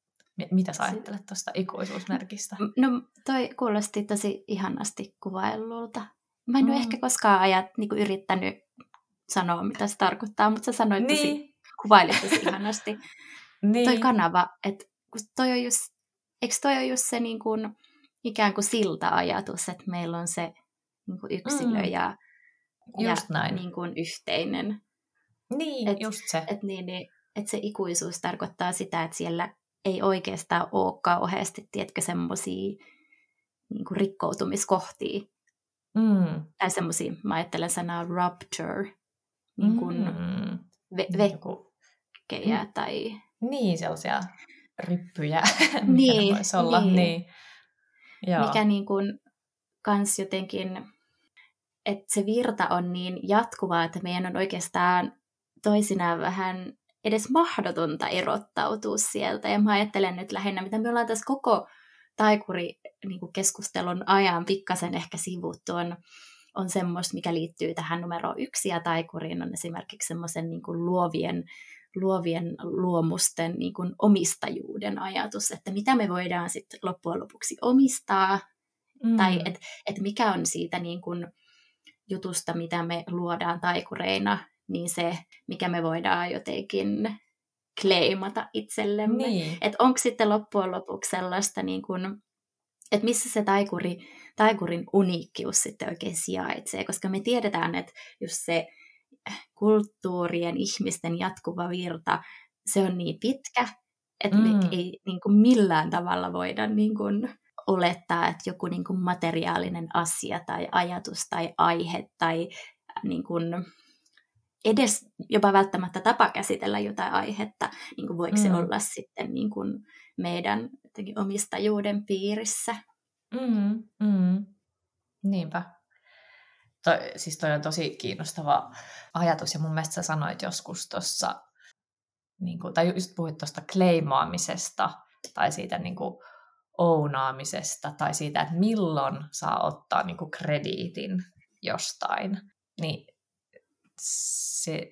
mitä sä ajattelet tuosta ikuisuusmerkistä? No toi kuulosti tosi ihanasti kuvaillulta. Mä en mm. ole ehkä koskaan ajat, niin kuin yrittänyt sanoa, mitä se tarkoittaa, mutta sä sanoit niin. tosi kuvailit ihanasti. niin. Toi kanava, että toi on just, eikö toi ole just se niin kuin, ikään kuin silta-ajatus, että meillä on se niin kuin yksilö mm. ja, just ja näin. Niin kuin yhteinen. Niin, et, just se. Et niin, niin, et se ikuisuus tarkoittaa sitä, että siellä ei oikeastaan ole kauheasti, tiedätkö, semmoisia niin rikkoutumiskohtia. Mm. Tai semmoisia, mä ajattelen sanaa rupture, niin kuin mm. ve- ve- merkkejä mm. tai... Niin, sellaisia ryppyjä, niin, voisi olla. Niin. Niin. Joo. Mikä niin kuin kans jotenkin, että se virta on niin jatkuvaa, että meidän on oikeastaan toisinaan vähän edes mahdotonta erottautua sieltä. Ja mä ajattelen nyt lähinnä, mitä me ollaan tässä koko taikuri-keskustelun niin ajan pikkasen ehkä sivuttu, on, on semmoista, mikä liittyy tähän numero yksi ja taikuriin, on esimerkiksi semmoisen niin luovien luovien luomusten niin kuin omistajuuden ajatus, että mitä me voidaan sitten loppujen lopuksi omistaa, mm. tai että et mikä on siitä niin kuin jutusta, mitä me luodaan taikureina, niin se, mikä me voidaan jotenkin kleimata itsellemme. Niin. Että onko sitten loppujen lopuksi sellaista, niin kun, että missä se taikuri, taikurin uniikkius sitten oikein sijaitsee, koska me tiedetään, että just se kulttuurien, ihmisten jatkuva virta, se on niin pitkä, että mm. me ei niin kuin millään tavalla voida niin kuin olettaa, että joku niin kuin materiaalinen asia tai ajatus tai aihe tai niin kuin edes jopa välttämättä tapa käsitellä jotain aihetta, niin kuin voiko mm. se olla sitten niin kuin meidän omistajuuden piirissä. Mm, mm. Niinpä. Toi, siis toi on tosi kiinnostava ajatus, ja mun mielestä sä sanoit joskus tuossa, niin tai just puhuit tuosta kleimaamisesta, tai siitä niin kuin, ounaamisesta, tai siitä, että milloin saa ottaa niin kuin, krediitin jostain. Niin se,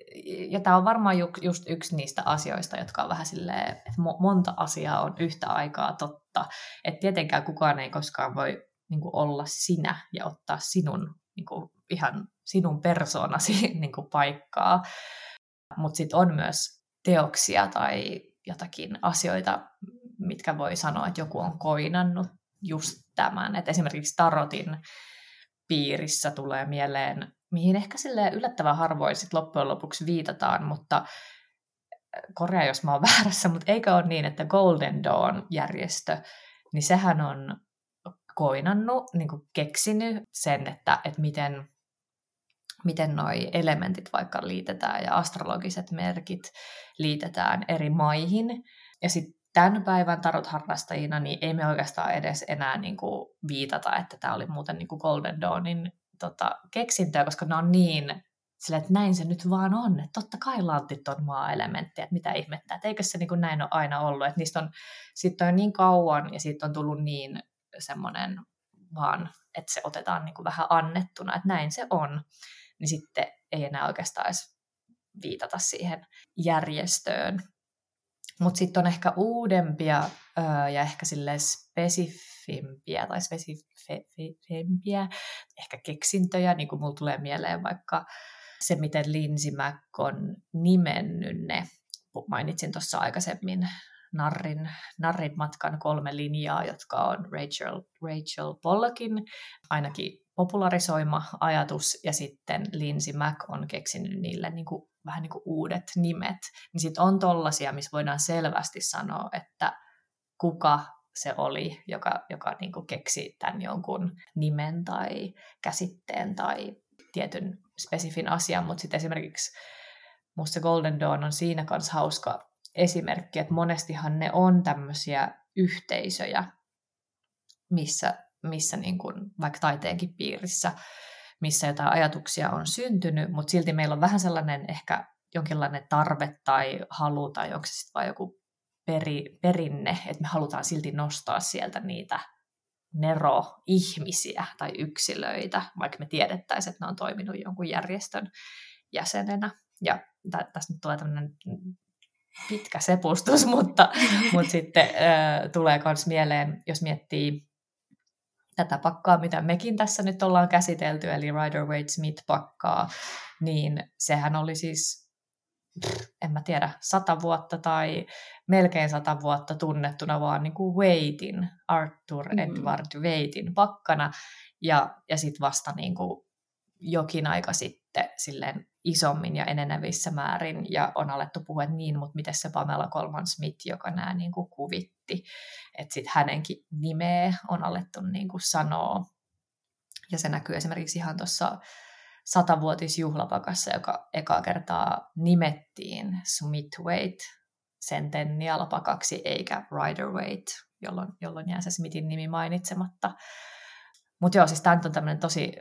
ja tämä on varmaan ju, just yksi niistä asioista, jotka on vähän silleen, että monta asiaa on yhtä aikaa totta. Että tietenkään kukaan ei koskaan voi niin kuin, olla sinä ja ottaa sinun niin kuin, ihan sinun persoonasi niin kuin, paikkaa. Mutta sitten on myös teoksia tai jotakin asioita, mitkä voi sanoa, että joku on koinannut just tämän. Et esimerkiksi tarotin piirissä tulee mieleen, mihin ehkä sille yllättävän harvoin sit loppujen lopuksi viitataan, mutta äh, korjaa jos mä oon väärässä, mutta eikö ole niin, että Golden Dawn-järjestö, niin sehän on koinannut, niin keksinyt sen, että, että miten, miten noi elementit vaikka liitetään ja astrologiset merkit liitetään eri maihin. Ja sitten tämän päivän tarot-harrastajina niin ei me oikeastaan edes enää niin kuin viitata, että tämä oli muuten niin kuin Golden Dawnin tota, keksintöä, koska ne on niin sille, että näin se nyt vaan on, että totta kai lantit on maa-elementtejä, että mitä ihmettä, että eikö se niin kuin näin ole aina ollut, että niistä on, siitä on niin kauan ja siitä on tullut niin semmoinen vaan, että se otetaan niin kuin vähän annettuna, että näin se on, niin sitten ei enää oikeastaan edes viitata siihen järjestöön. Mutta sitten on ehkä uudempia öö, ja ehkä sille spesifimpiä tai spesifimpiä ehkä keksintöjä, niin kuin mulla tulee mieleen vaikka se, miten Lindsay Mac on nimennyt ne. Mainitsin tuossa aikaisemmin Narrin, Narrin matkan kolme linjaa, jotka on Rachel, Rachel Pollockin ainakin popularisoima ajatus, ja sitten Lindsay Mac on keksinyt niille niin kuin, vähän niin kuin uudet nimet. Niin sitten on tollaisia, missä voidaan selvästi sanoa, että kuka se oli, joka, joka niin kuin keksi tämän jonkun nimen tai käsitteen tai tietyn spesifin asian, mutta sitten esimerkiksi musta Golden Dawn on siinä kanssa hauska esimerkki, että monestihan ne on tämmöisiä yhteisöjä, missä, missä niin kuin, vaikka taiteenkin piirissä, missä jotain ajatuksia on syntynyt, mutta silti meillä on vähän sellainen ehkä jonkinlainen tarve tai halu, tai onko se sitten vain joku peri, perinne, että me halutaan silti nostaa sieltä niitä nero-ihmisiä tai yksilöitä, vaikka me tiedettäisiin, että ne on toiminut jonkun järjestön jäsenenä. Ja tästä nyt tulee tämmöinen pitkä sepustus, mutta, mutta sitten äh, tulee myös mieleen, jos miettii tätä pakkaa, mitä mekin tässä nyt ollaan käsitelty, eli Rider Waite Smith-pakkaa, niin sehän oli siis, en mä tiedä, sata vuotta tai melkein sata vuotta tunnettuna vaan niin kuin Waitin, Arthur mm. Edward Waitin pakkana, ja, ja sitten vasta niin kuin jokin aika sitten silleen isommin ja enenevissä määrin, ja on alettu puhua, että niin, mutta miten se Pamela Colman Smith, joka nämä niin kuin kuvitti, että sitten hänenkin nimeä on alettu niin kuin sanoa, ja se näkyy esimerkiksi ihan tuossa satavuotisjuhlapakassa, joka ekaa kertaa nimettiin Smithwaite Centennial-pakaksi eikä Rider-Waite, jolloin, jolloin jää se Smithin nimi mainitsematta. Mutta joo, siis tämä on tämmöinen tosi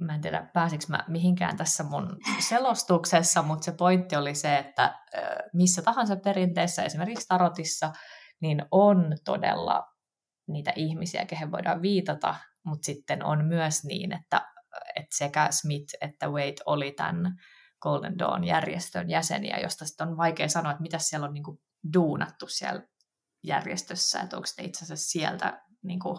mä en tiedä pääsikö mä mihinkään tässä mun selostuksessa, mutta se pointti oli se, että missä tahansa perinteessä, esimerkiksi tarotissa, niin on todella niitä ihmisiä, kehen voidaan viitata, mutta sitten on myös niin, että, että sekä Smith että Wade oli tämän Golden Dawn-järjestön jäseniä, josta sitten on vaikea sanoa, että mitä siellä on niin kuin duunattu siellä järjestössä, että onko ne itse asiassa sieltä niin kuin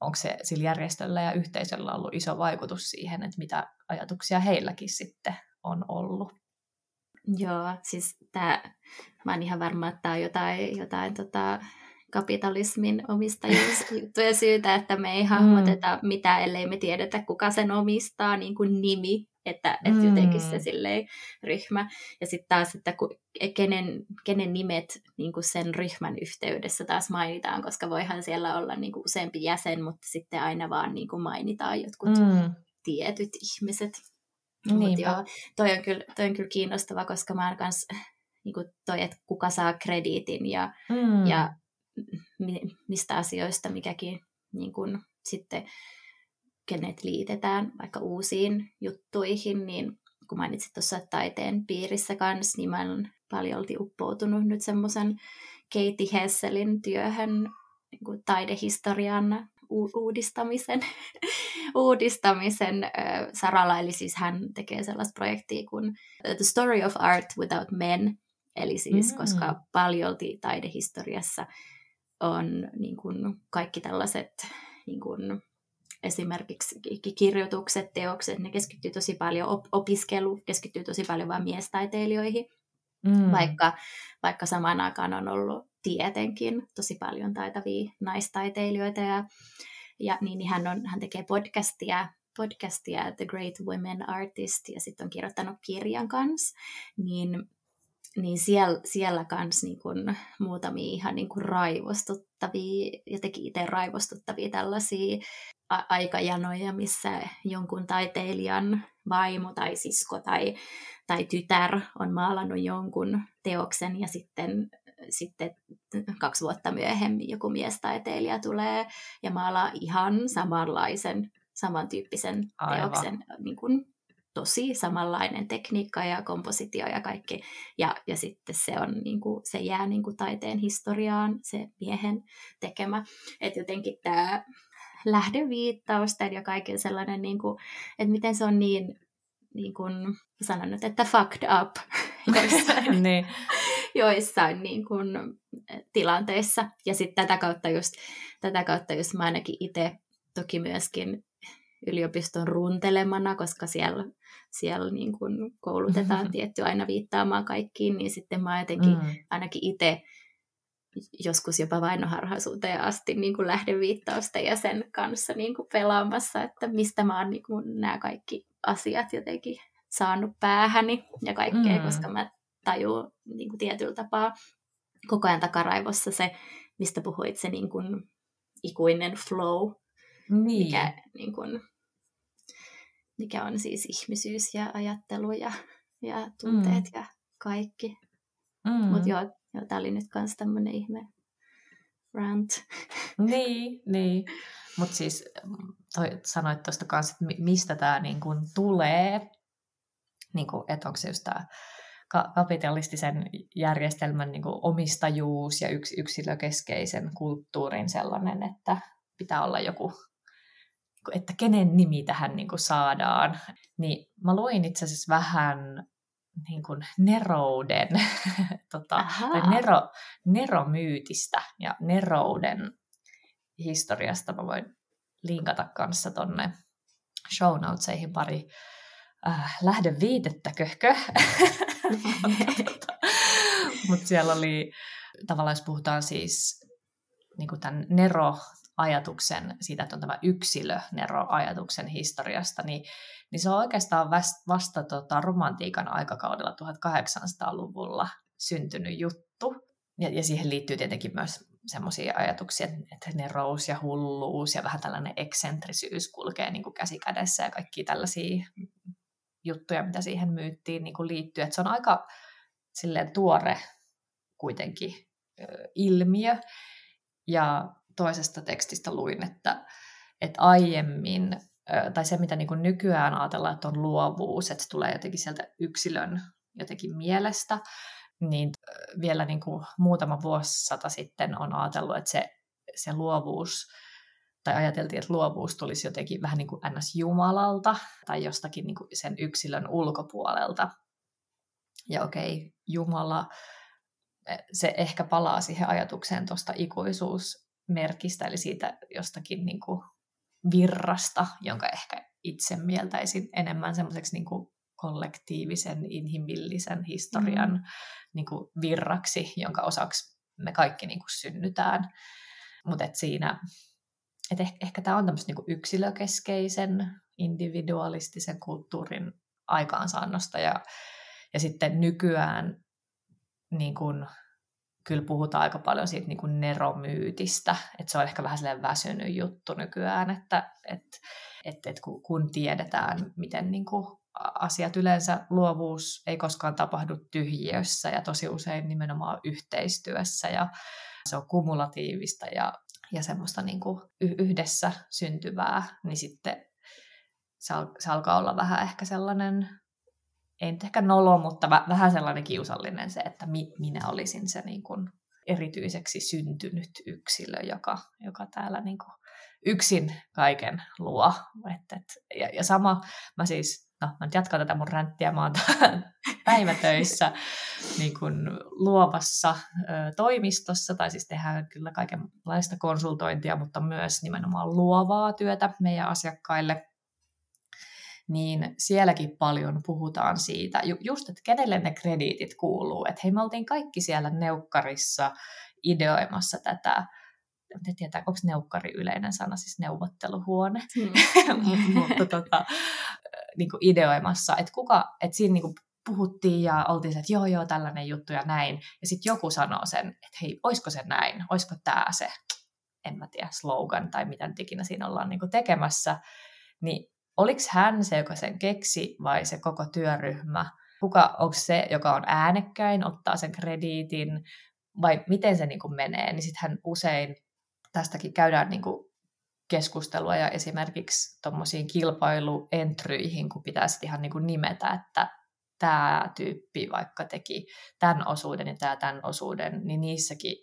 onko se sillä järjestöllä ja yhteisöllä ollut iso vaikutus siihen, että mitä ajatuksia heilläkin sitten on ollut. Joo, siis tämä, mä oon ihan varma, että tämä on jotain, jotain tota, kapitalismin omistajuusjuttuja syytä, että me ei hahmoteta mm. mitä, ellei me tiedetä, kuka sen omistaa, niin kuin nimi, että, että mm. jotenkin se silleen ryhmä. Ja sitten taas, että kenen, kenen nimet niin kuin sen ryhmän yhteydessä taas mainitaan, koska voihan siellä olla niin kuin useampi jäsen, mutta sitten aina vaan niin kuin mainitaan jotkut mm. tietyt ihmiset. Mutta joo, toi on, kyllä, toi on kyllä kiinnostava, koska mä oon kans, niin kuin toi, että kuka saa krediitin ja, mm. ja mistä asioista mikäkin niin kuin, sitten kenet liitetään vaikka uusiin juttuihin, niin kun mainitsit tuossa taiteen piirissä kanssa, niin mä olen paljolti uppoutunut nyt semmoisen Katie Hesselin työhön niin kuin taidehistorian uudistamisen, uudistamisen äh, saralla. Eli siis hän tekee sellaista projektia kuin The Story of Art Without Men. Eli siis, mm. koska paljolti taidehistoriassa on niin kuin, kaikki tällaiset niin kuin, esimerkiksi kirjoitukset, teokset, ne keskittyy tosi paljon, op- opiskelu keskittyy tosi paljon vain miestaiteilijoihin, mm. vaikka, vaikka samaan aikaan on ollut tietenkin tosi paljon taitavia naistaiteilijoita ja, ja niin, niin hän, on, hän tekee podcastia, podcastia The Great Women Artist ja sitten on kirjoittanut kirjan kanssa, niin niin siellä, siellä kans niin kun muutamia ihan niin kun raivostuttavia, jotenkin itse raivostuttavia tällaisia a- aikajanoja, missä jonkun taiteilijan vaimo tai sisko tai, tai tytär on maalannut jonkun teoksen ja sitten, sitten kaksi vuotta myöhemmin joku miestaiteilija tulee ja maalaa ihan samanlaisen, samantyyppisen Aivan. teoksen niin kuin tosi samanlainen tekniikka ja kompositio ja kaikki. Ja, ja sitten se, on, niin kuin, se jää niin kuin taiteen historiaan, se miehen tekemä. Että jotenkin tämä lähdeviittausten ja kaiken sellainen, niin kuin, että miten se on niin, niin kuin sanon nyt, että fucked up joissain, niin. joissain niin kuin, tilanteissa. Ja sitten tätä kautta just, tätä kautta just mä ainakin itse toki myöskin yliopiston runtelemana, koska siellä, siellä niin kuin koulutetaan tietty aina viittaamaan kaikkiin, niin sitten mä jotenkin mm. ainakin itse joskus jopa vainoharhaisuuteen asti niin kuin lähdeviittausta ja sen kanssa niin kuin pelaamassa, että mistä mä oon niin kuin nämä kaikki asiat jotenkin saanut päähäni ja kaikkea, mm. koska mä tajun niin kuin tietyllä tapaa koko ajan takaraivossa se, mistä puhuit, se niin kuin ikuinen flow, niin. mikä, niin kuin, mikä on siis ihmisyys ja ajattelu ja, ja tunteet mm. ja kaikki. Mm. Mutta joo, joo tämä oli nyt myös tämmöinen ihme rant. Niin, niin. Mutta siis toi, sanoit tuosta kanssa, että mistä tämä niinku tulee, niinku, että onko se just tämä kapitalistisen järjestelmän niin kuin omistajuus ja yks, yksilökeskeisen kulttuurin sellainen, että pitää olla joku että kenen nimi tähän niin kuin saadaan, niin mä luin itse asiassa vähän niin kuin nerouden, tota, tai nero, neromyytistä ja nerouden historiasta. Mä voin linkata kanssa tonne show notesihin pari äh, lähdeviitettä, köhkö. Mutta siellä oli, tavallaan jos puhutaan siis niin kuin tämän Nero ajatuksen, siitä, että on tämä yksilönero-ajatuksen historiasta, niin, niin se on oikeastaan vasta, vasta tota, romantiikan aikakaudella 1800-luvulla syntynyt juttu. Ja, ja siihen liittyy tietenkin myös semmoisia ajatuksia, että nerous ja hulluus ja vähän tällainen eksentrisyys kulkee niin kuin käsi kädessä ja kaikki tällaisia juttuja, mitä siihen myyttiin niin kuin liittyy. Että se on aika silleen tuore kuitenkin ö, ilmiö. Ja toisesta tekstistä luin, että, että aiemmin, tai se mitä niin kuin nykyään ajatellaan, että on luovuus, että se tulee jotenkin sieltä yksilön jotenkin mielestä, niin vielä niin kuin muutama vuosisata sitten on ajatellut, että se, se luovuus, tai ajateltiin, että luovuus tulisi jotenkin vähän niin kuin ns. Jumalalta tai jostakin niin kuin sen yksilön ulkopuolelta. Ja okei, Jumala, se ehkä palaa siihen ajatukseen tuosta ikuisuus merkistä, eli siitä jostakin niin kuin virrasta, jonka ehkä itse mieltäisin enemmän semmoiseksi niin kuin kollektiivisen, inhimillisen historian mm. niin kuin virraksi, jonka osaksi me kaikki niin kuin synnytään. Mutta et siinä, et ehkä, ehkä tämä on tämmöistä niin yksilökeskeisen, individualistisen kulttuurin aikaansaannosta ja, ja sitten nykyään niin kuin, kyllä puhutaan aika paljon siitä niin kuin neromyytistä, että se on ehkä vähän sellainen väsynyt juttu nykyään, että että että, että kun tiedetään, miten niin kuin asiat yleensä, luovuus ei koskaan tapahdu tyhjiössä ja tosi usein nimenomaan yhteistyössä ja se on kumulatiivista ja, ja semmoista niin kuin yhdessä syntyvää, niin sitten se, al- se alkaa olla vähän ehkä sellainen, ei nyt ehkä nolo, mutta vähän sellainen kiusallinen se, että mi- minä olisin se niin kuin erityiseksi syntynyt yksilö, joka, joka täällä niin kuin yksin kaiken luo. Et, et, ja, ja sama, mä siis, no mä nyt jatkan tätä mun ränttiä, mä oon päivätöissä niin kun luovassa ö, toimistossa, tai siis tehdään kyllä kaikenlaista konsultointia, mutta myös nimenomaan luovaa työtä meidän asiakkaille, niin sielläkin paljon puhutaan siitä, just, että kenelle ne krediitit kuuluu. Että hei, me oltiin kaikki siellä neukkarissa ideoimassa tätä en tiedä, onko neukkari yleinen sana, siis neuvotteluhuone, mm. mutta tota, niin kuin ideoimassa, että kuka, että siinä niin kuin puhuttiin ja oltiin se, että joo joo, tällainen juttu ja näin, ja sitten joku sanoo sen, että hei, olisiko se näin, olisiko tämä se, en mä tiedä, slogan tai mitä nyt ikinä siinä ollaan niin kuin tekemässä, niin oliko hän se, joka sen keksi vai se koko työryhmä, kuka onko se, joka on äänekkäin, ottaa sen krediitin, vai miten se niin kuin menee, niin sitten hän usein tästäkin käydään niin kuin keskustelua ja esimerkiksi tuommoisiin kilpailuentryihin, kun pitäisi ihan niin kuin nimetä, että tämä tyyppi vaikka teki tämän osuuden ja tämä tämän osuuden, niin niissäkin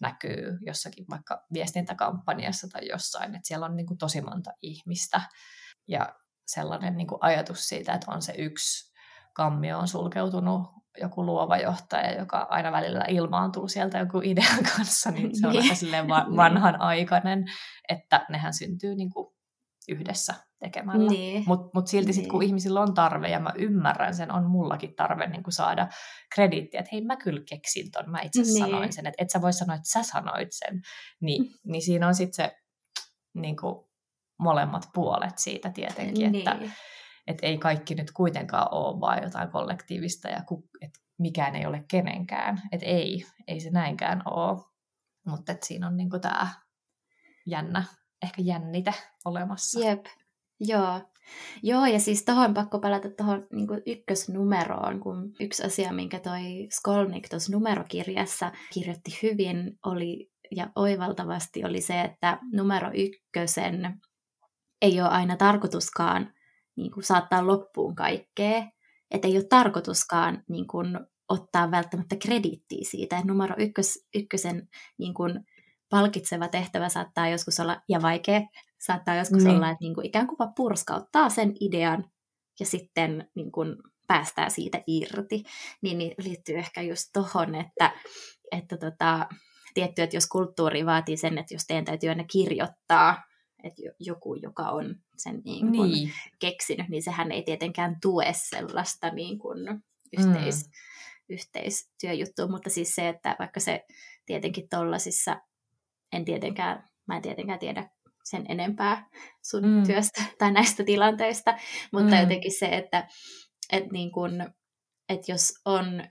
näkyy jossakin vaikka viestintäkampanjassa tai jossain, että siellä on niin kuin tosi monta ihmistä ja sellainen niin kuin ajatus siitä, että on se yksi kammio on sulkeutunut joku luova johtaja, joka aina välillä ilmaantuu sieltä joku idean kanssa, niin se on niin. aika silleen niin. vanhanaikainen, että nehän syntyy niin kuin yhdessä tekemällä. Niin. Mutta mut silti niin. sit, kun niin. ihmisillä on tarve, ja mä ymmärrän sen, on mullakin tarve niin kuin saada krediittiä, että hei mä kyllä keksin ton, mä itse niin. sanoin sen, että et sä voi sanoa, että sä sanoit sen. Ni, mm. niin siinä on sitten se niin kuin molemmat puolet siitä tietenkin, niin. että et ei kaikki nyt kuitenkaan ole vaan jotain kollektiivista ja ku, et mikään ei ole kenenkään. Et ei, ei se näinkään ole. Mutta siinä on niinku tämä jännä, ehkä jännite olemassa. Jep, joo. Joo, ja siis tuohon pakko palata tuohon niin ykkösnumeroon, kun yksi asia, minkä toi Skolnik tuossa numerokirjassa kirjoitti hyvin, oli ja oivaltavasti oli se, että numero ykkösen ei ole aina tarkoituskaan niin kuin saattaa loppuun kaikkea. Että ei ole tarkoituskaan niin kuin, ottaa välttämättä krediittiä siitä. Että numero ykkös, ykkösen niin kuin, palkitseva tehtävä saattaa joskus olla, ja vaikea saattaa joskus niin. olla, että niin kuin, ikään kuin purskauttaa sen idean ja sitten niin kuin, päästää siitä irti. Niin, niin liittyy ehkä just tohon, että, että tota, tietty, että jos kulttuuri vaatii sen, että jos teidän täytyy aina kirjoittaa että joku, joka on sen niin kuin niin. keksinyt, niin sehän ei tietenkään tue sellaista niin kuin yhteis, mm. yhteistyöjuttua, mutta siis se, että vaikka se tietenkin tollasissa, en tietenkään, mä en tietenkään tiedä sen enempää sun mm. työstä tai näistä tilanteista, mutta mm. jotenkin se, että, että, niin kun, että jos on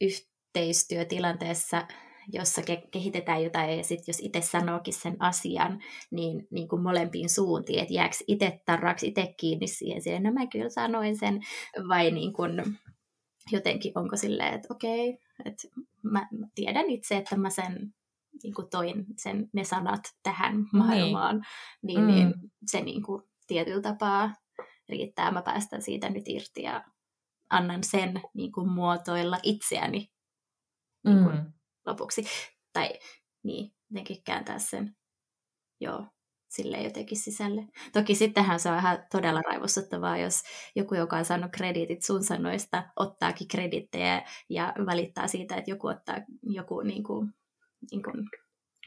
yhteistyötilanteessa jossa ke- kehitetään jotain, ja sitten jos itse sanookin sen asian, niin, niin kuin molempiin suuntiin, että jääkö itse tarraksi itse kiinni siihen, siihen, no mä kyllä sanoin sen, vai niin kuin, jotenkin onko silleen, että okei, että mä, mä tiedän itse, että mä sen niin kuin toin sen, ne sanat tähän niin. maailmaan, niin, niin, mm. niin se niin kuin tietyllä tapaa riittää, mä päästän siitä nyt irti ja annan sen niin kuin muotoilla itseäni niin kuin, mm lopuksi. Tai niin, jotenkin kääntää sen, joo, sille jotenkin sisälle. Toki sittenhän se on ihan todella raivostuttavaa, jos joku, joka on saanut krediitit sun sanoista, ottaakin kredittejä ja valittaa siitä, että joku ottaa joku niin kuin, niin kuin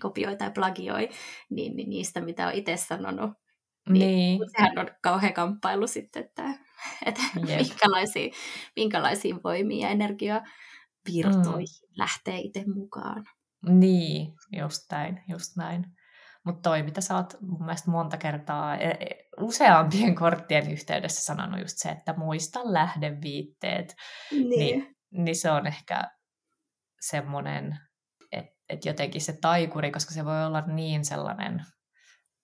kopioi tai plagioi niin, niin niistä, mitä on itse sanonut. Niin, niin. Sehän on kauhean kamppailu sitten, että että minkälaisia, minkälaisia voimia ja energiavirtoihin mm. lähtee itse mukaan. Niin, just näin, just näin. Mutta toi, mitä sä oot mun mielestä monta kertaa e, e, useampien korttien yhteydessä sanonut just se, että muista lähdeviitteet, niin, niin, niin se on ehkä semmoinen, että et jotenkin se taikuri, koska se voi olla niin sellainen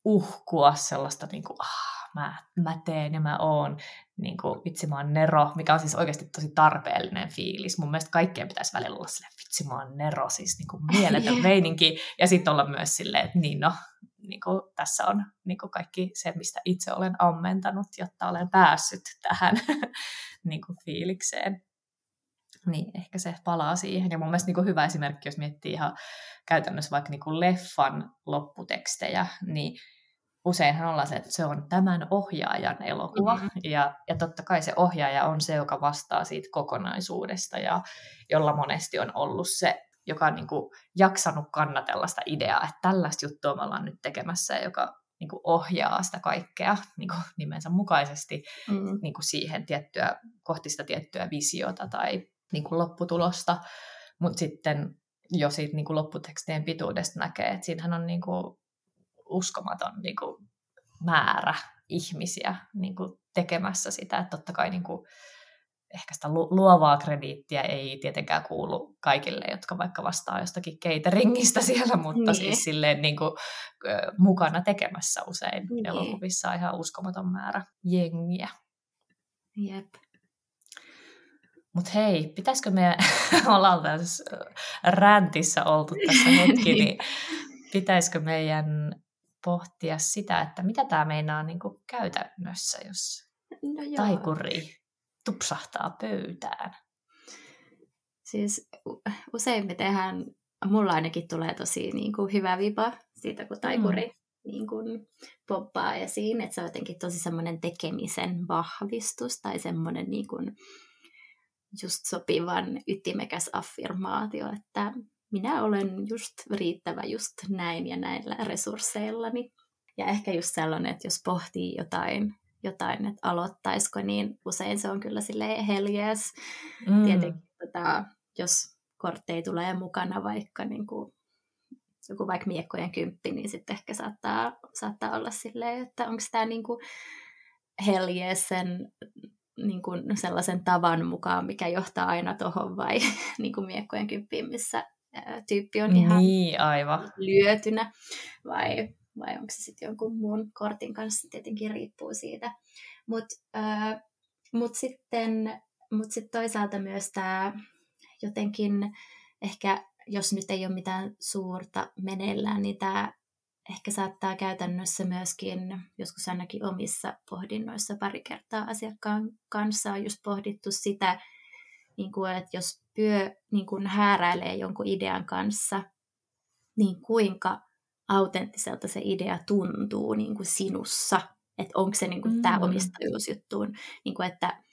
uhkua sellaista niin kuin, ah, mä, mä teen ja mä oon, niin kuin, vitsi mä oon Nero, mikä on siis oikeasti tosi tarpeellinen fiilis. Mun mielestä kaikkeen pitäisi välillä olla silleen, vitsi mä oon Nero, siis niin kuin mieletön meininki. Ja sitten olla myös silleen, että niin no, niin kuin, tässä on niin kuin kaikki se, mistä itse olen ammentanut, jotta olen päässyt tähän niin kuin fiilikseen. Niin, ehkä se palaa siihen. Ja mun mielestä niin kuin hyvä esimerkki, jos miettii ihan käytännössä vaikka niin kuin leffan lopputekstejä, niin useinhan ollaan se, että se on tämän ohjaajan elokuva. Mm-hmm. Ja, ja totta kai se ohjaaja on se, joka vastaa siitä kokonaisuudesta ja jolla monesti on ollut se, joka on niin kuin jaksanut kannatella sitä ideaa, että tällaista juttua me ollaan nyt tekemässä, joka niin kuin ohjaa sitä kaikkea niin kuin nimensä mukaisesti mm. niin kuin siihen tiettyä, kohti sitä tiettyä visiota tai niin kuin lopputulosta. Mutta sitten jo siitä niin kuin lopputekstien pituudesta näkee, että siinähän on niin kuin uskomaton niin kuin määrä ihmisiä niin kuin tekemässä sitä. Että totta kai niin kuin, ehkä sitä luovaa krediittiä ei tietenkään kuulu kaikille, jotka vaikka vastaa jostakin cateringista siellä, mutta niin. siis silleen niin kuin, mukana tekemässä usein niin. elokuvissa ihan uskomaton määrä jengiä. Jep. Mutta hei, pitäisikö me, ollaan tässä räntissä oltu tässä hetki, niin pitäisikö meidän pohtia sitä, että mitä tämä meinaa niin kuin käytännössä, jos no taikuri tupsahtaa pöytään? Siis useimmitenhän, mulla ainakin tulee tosi niin kuin hyvä vipa siitä, kun taikuri mm. niin kuin poppaa esiin, että se on jotenkin tosi semmoinen tekemisen vahvistus tai semmoinen niin kuin just sopivan ytimekäs affirmaatio, että minä olen just riittävä just näin ja näillä resursseillani. Ja ehkä just sellainen, että jos pohtii jotain, jotain että aloittaisiko, niin usein se on kyllä sille heljees. Mm. Tietenkin tota, jos kortteja tulee mukana vaikka niin kuin, joku vaikka miekkojen kymppi, niin sitten ehkä saattaa, saattaa olla silleen, että onko tämä niin heljees sen niin kuin sellaisen tavan mukaan, mikä johtaa aina tuohon vai niin kuin miekkojen kymppiin, missä tyyppi on ihan niin, aivan. lyötynä, vai, vai onko se sitten jonkun muun kortin kanssa, tietenkin riippuu siitä. Mutta äh, mut sitten mut sit toisaalta myös tämä jotenkin ehkä, jos nyt ei ole mitään suurta meneillään, niin tämä ehkä saattaa käytännössä myöskin, joskus ainakin omissa pohdinnoissa pari kertaa asiakkaan kanssa on just pohdittu sitä, niin kuin, että jos pyö niin kuin hääräilee jonkun idean kanssa, niin kuinka autenttiselta se idea tuntuu niin kuin sinussa. Että onko se niin kuin mm. tämä omistajuusjuttuun, niin kuin, että,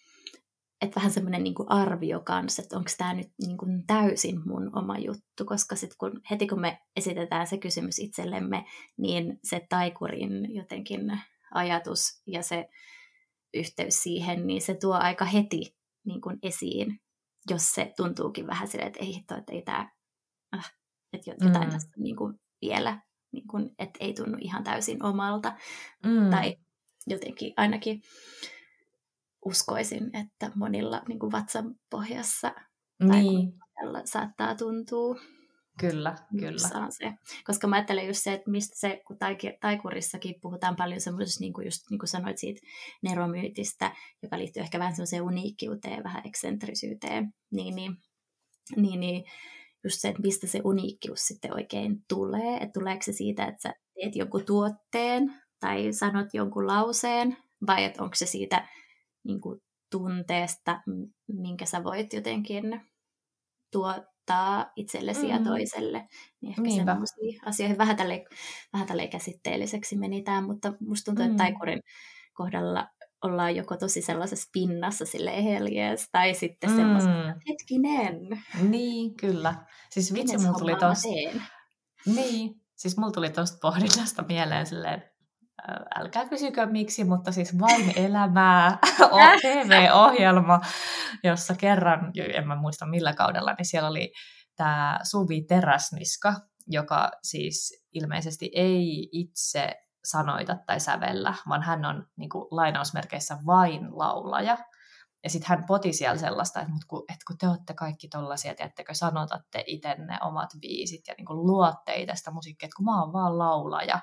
että vähän semmoinen niin kuin arvio kanssa, että onko tämä nyt niin kuin täysin mun oma juttu, koska sit kun, heti kun me esitetään se kysymys itsellemme, niin se taikurin jotenkin ajatus ja se yhteys siihen, niin se tuo aika heti niin kuin esiin jos se tuntuukin vähän silleen, että ei hitto, että ei tämä, äh, että jotain mm. tässä niin kuin vielä, niin kuin, että ei tunnu ihan täysin omalta. Mm. Tai jotenkin ainakin uskoisin, että monilla niin kuin vatsan pohjassa niin. tai saattaa tuntua. Kyllä, kyllä. Saan se. Koska mä ajattelen just se, että mistä se, kun taikurissakin puhutaan paljon semmoisesta, niin kuin just niin kuin sanoit siitä neromyytistä, joka liittyy ehkä vähän semmoiseen uniikkiuteen, vähän eksentrisyyteen, niin, niin, niin, niin just se, että mistä se uniikkius sitten oikein tulee, että tuleeko se siitä, että sä teet jonkun tuotteen tai sanot jonkun lauseen, vai että onko se siitä niin kuin tunteesta, minkä sä voit jotenkin tuo, opettaa itsellesi mm. ja toiselle. Niin ehkä Niinpä. semmoisia asioihin vähän tälleen, vähän tälleen käsitteelliseksi meni tämä, mutta musta tuntuu, mm. että taikurin kohdalla ollaan joko tosi sellaisessa pinnassa sille heljees, tai sitten mm. semmoisessa, hetkinen. Niin, kyllä. Siis vitsi, mulla tuli tosta... Niin, siis mulla tuli tosta pohdinnasta mieleen silleen, älkää kysykö miksi, mutta siis vain elämää TV-ohjelma, jossa kerran, en mä muista millä kaudella, niin siellä oli tämä Suvi Teräsniska, joka siis ilmeisesti ei itse sanoita tai sävellä, vaan hän on niin kuin, lainausmerkeissä vain laulaja. Ja sitten hän poti siellä sellaista, että, kun, että kun te olette kaikki tollaisia, tiedättekö, sanotatte itse ne omat biisit ja niin kuin luotte itse sitä musiikkia, että kun mä oon vaan laulaja.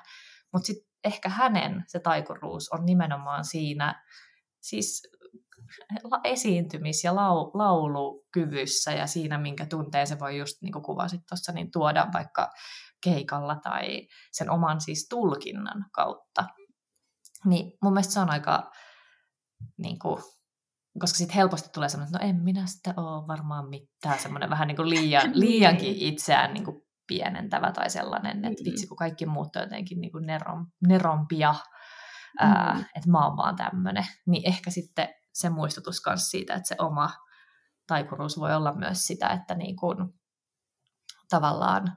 Mutta sitten ehkä hänen se taikuruus on nimenomaan siinä siis esiintymis- ja lau- laulukyvyssä ja siinä, minkä tunteen se voi just niin kuin kuvasit tuossa, niin tuoda vaikka keikalla tai sen oman siis tulkinnan kautta. Niin mun mielestä se on aika, niin kuin, koska sitten helposti tulee semmoinen, että no en minä sitä ole varmaan mitään, semmoinen vähän niin kuin liian, liiankin itseään niin kuin pienentävä tai sellainen, että mm. vitsi kun kaikki muut on jotenkin niin kuin nerom, nerompia, mm. ää, että mä oon vaan tämmöinen, niin ehkä sitten se muistutus myös siitä, että se oma taikuruus voi olla myös sitä, että niin kuin, tavallaan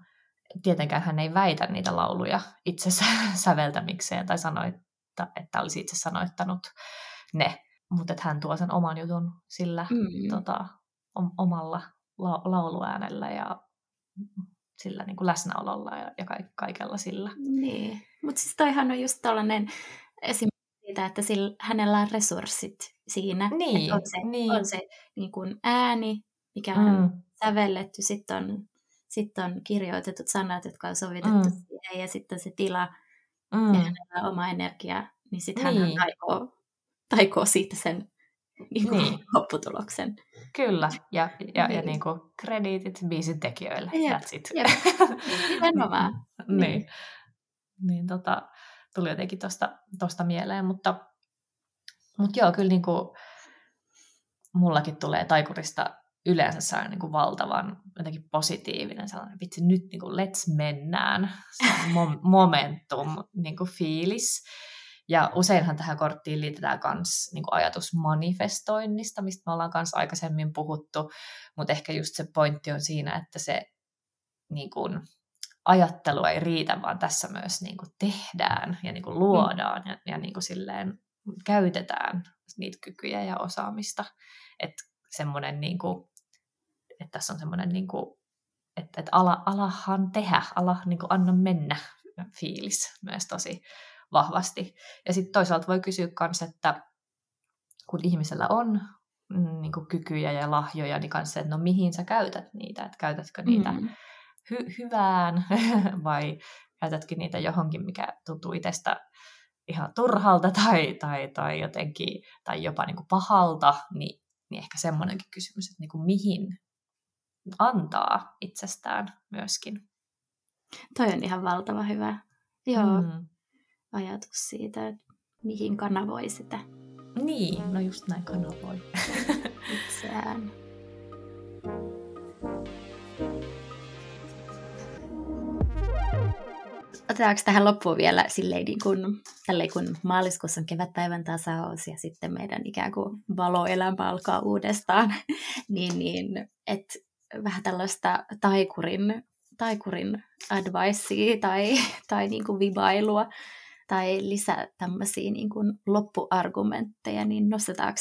tietenkään hän ei väitä niitä lauluja itse säveltämikseen tai sanoitta, että olisi itse sanoittanut ne, mutta että hän tuo sen oman jutun sillä mm. tota, omalla la- lauluäänellä ja sillä niin kuin läsnäololla ja, ja kaikella sillä. Niin, mutta siis toihan on just tällainen esimerkki siitä, että sillä, hänellä on resurssit siinä. Niin, on se, niin. on se niin kuin ääni, mikä on mm. sävelletty, sitten on, sit on kirjoitetut sanat, jotka on sovitettu mm. siihen, ja sitten se tila, mm. ja hänellä on oma energia, niin sitten niin. hän taikoo, taikoo siitä sen niin kuin, niin. lopputuloksen. Kyllä, ja, ja, niin. ja niin kuin krediitit biisin tekijöille. Jep, That's it. Jep. Nimenomaan. niin. niin. niin tota, tuli jotenkin tosta, tosta mieleen, mutta, mutta joo, kyllä niin kuin, mullakin tulee taikurista yleensä sellainen niin kuin valtavan jotenkin positiivinen sellainen, vitsi nyt niin kuin let's mennään, se on momentum niin kuin fiilis. Ja useinhan tähän korttiin liitetään myös niin ajatus manifestoinnista, mistä me ollaan myös aikaisemmin puhuttu, mutta ehkä just se pointti on siinä, että se niin kuin, ajattelu ei riitä, vaan tässä myös niin kuin tehdään ja niin kuin luodaan ja, ja niin kuin silleen käytetään niitä kykyjä ja osaamista. Että semmoinen, niin kuin, että tässä on semmoinen, niin kuin, että, että ala, alahan tehdä, ala niin kuin anna mennä. Fiilis myös tosi vahvasti. Ja sitten toisaalta voi kysyä myös, että kun ihmisellä on mm, niin kuin kykyjä ja lahjoja, niin kanssa, että no mihin sä käytät niitä, että käytätkö niitä mm. hy- hyvään vai käytätkö niitä johonkin, mikä tuntuu itsestä ihan turhalta tai, tai, tai jotenkin, tai jopa niin kuin pahalta, niin, niin ehkä semmoinenkin kysymys, että niin kuin mihin antaa itsestään myöskin. Toi on ihan valtava hyvä. Joo. Mm ajatus siitä, että mihin kanavoi sitä. Niin, no just näin kanavoi. Itseään. Otetaanko tähän loppuun vielä silleen niin kuin, tälleen kun maaliskuussa on kevätpäivän tasaus ja sitten meidän ikään kuin valoelämä alkaa uudestaan, niin, niin että vähän tällaista taikurin, taikurin advicea tai, tai niin kuin vibailua tai lisää tämmöisiä niin kuin loppuargumentteja, niin nostetaanko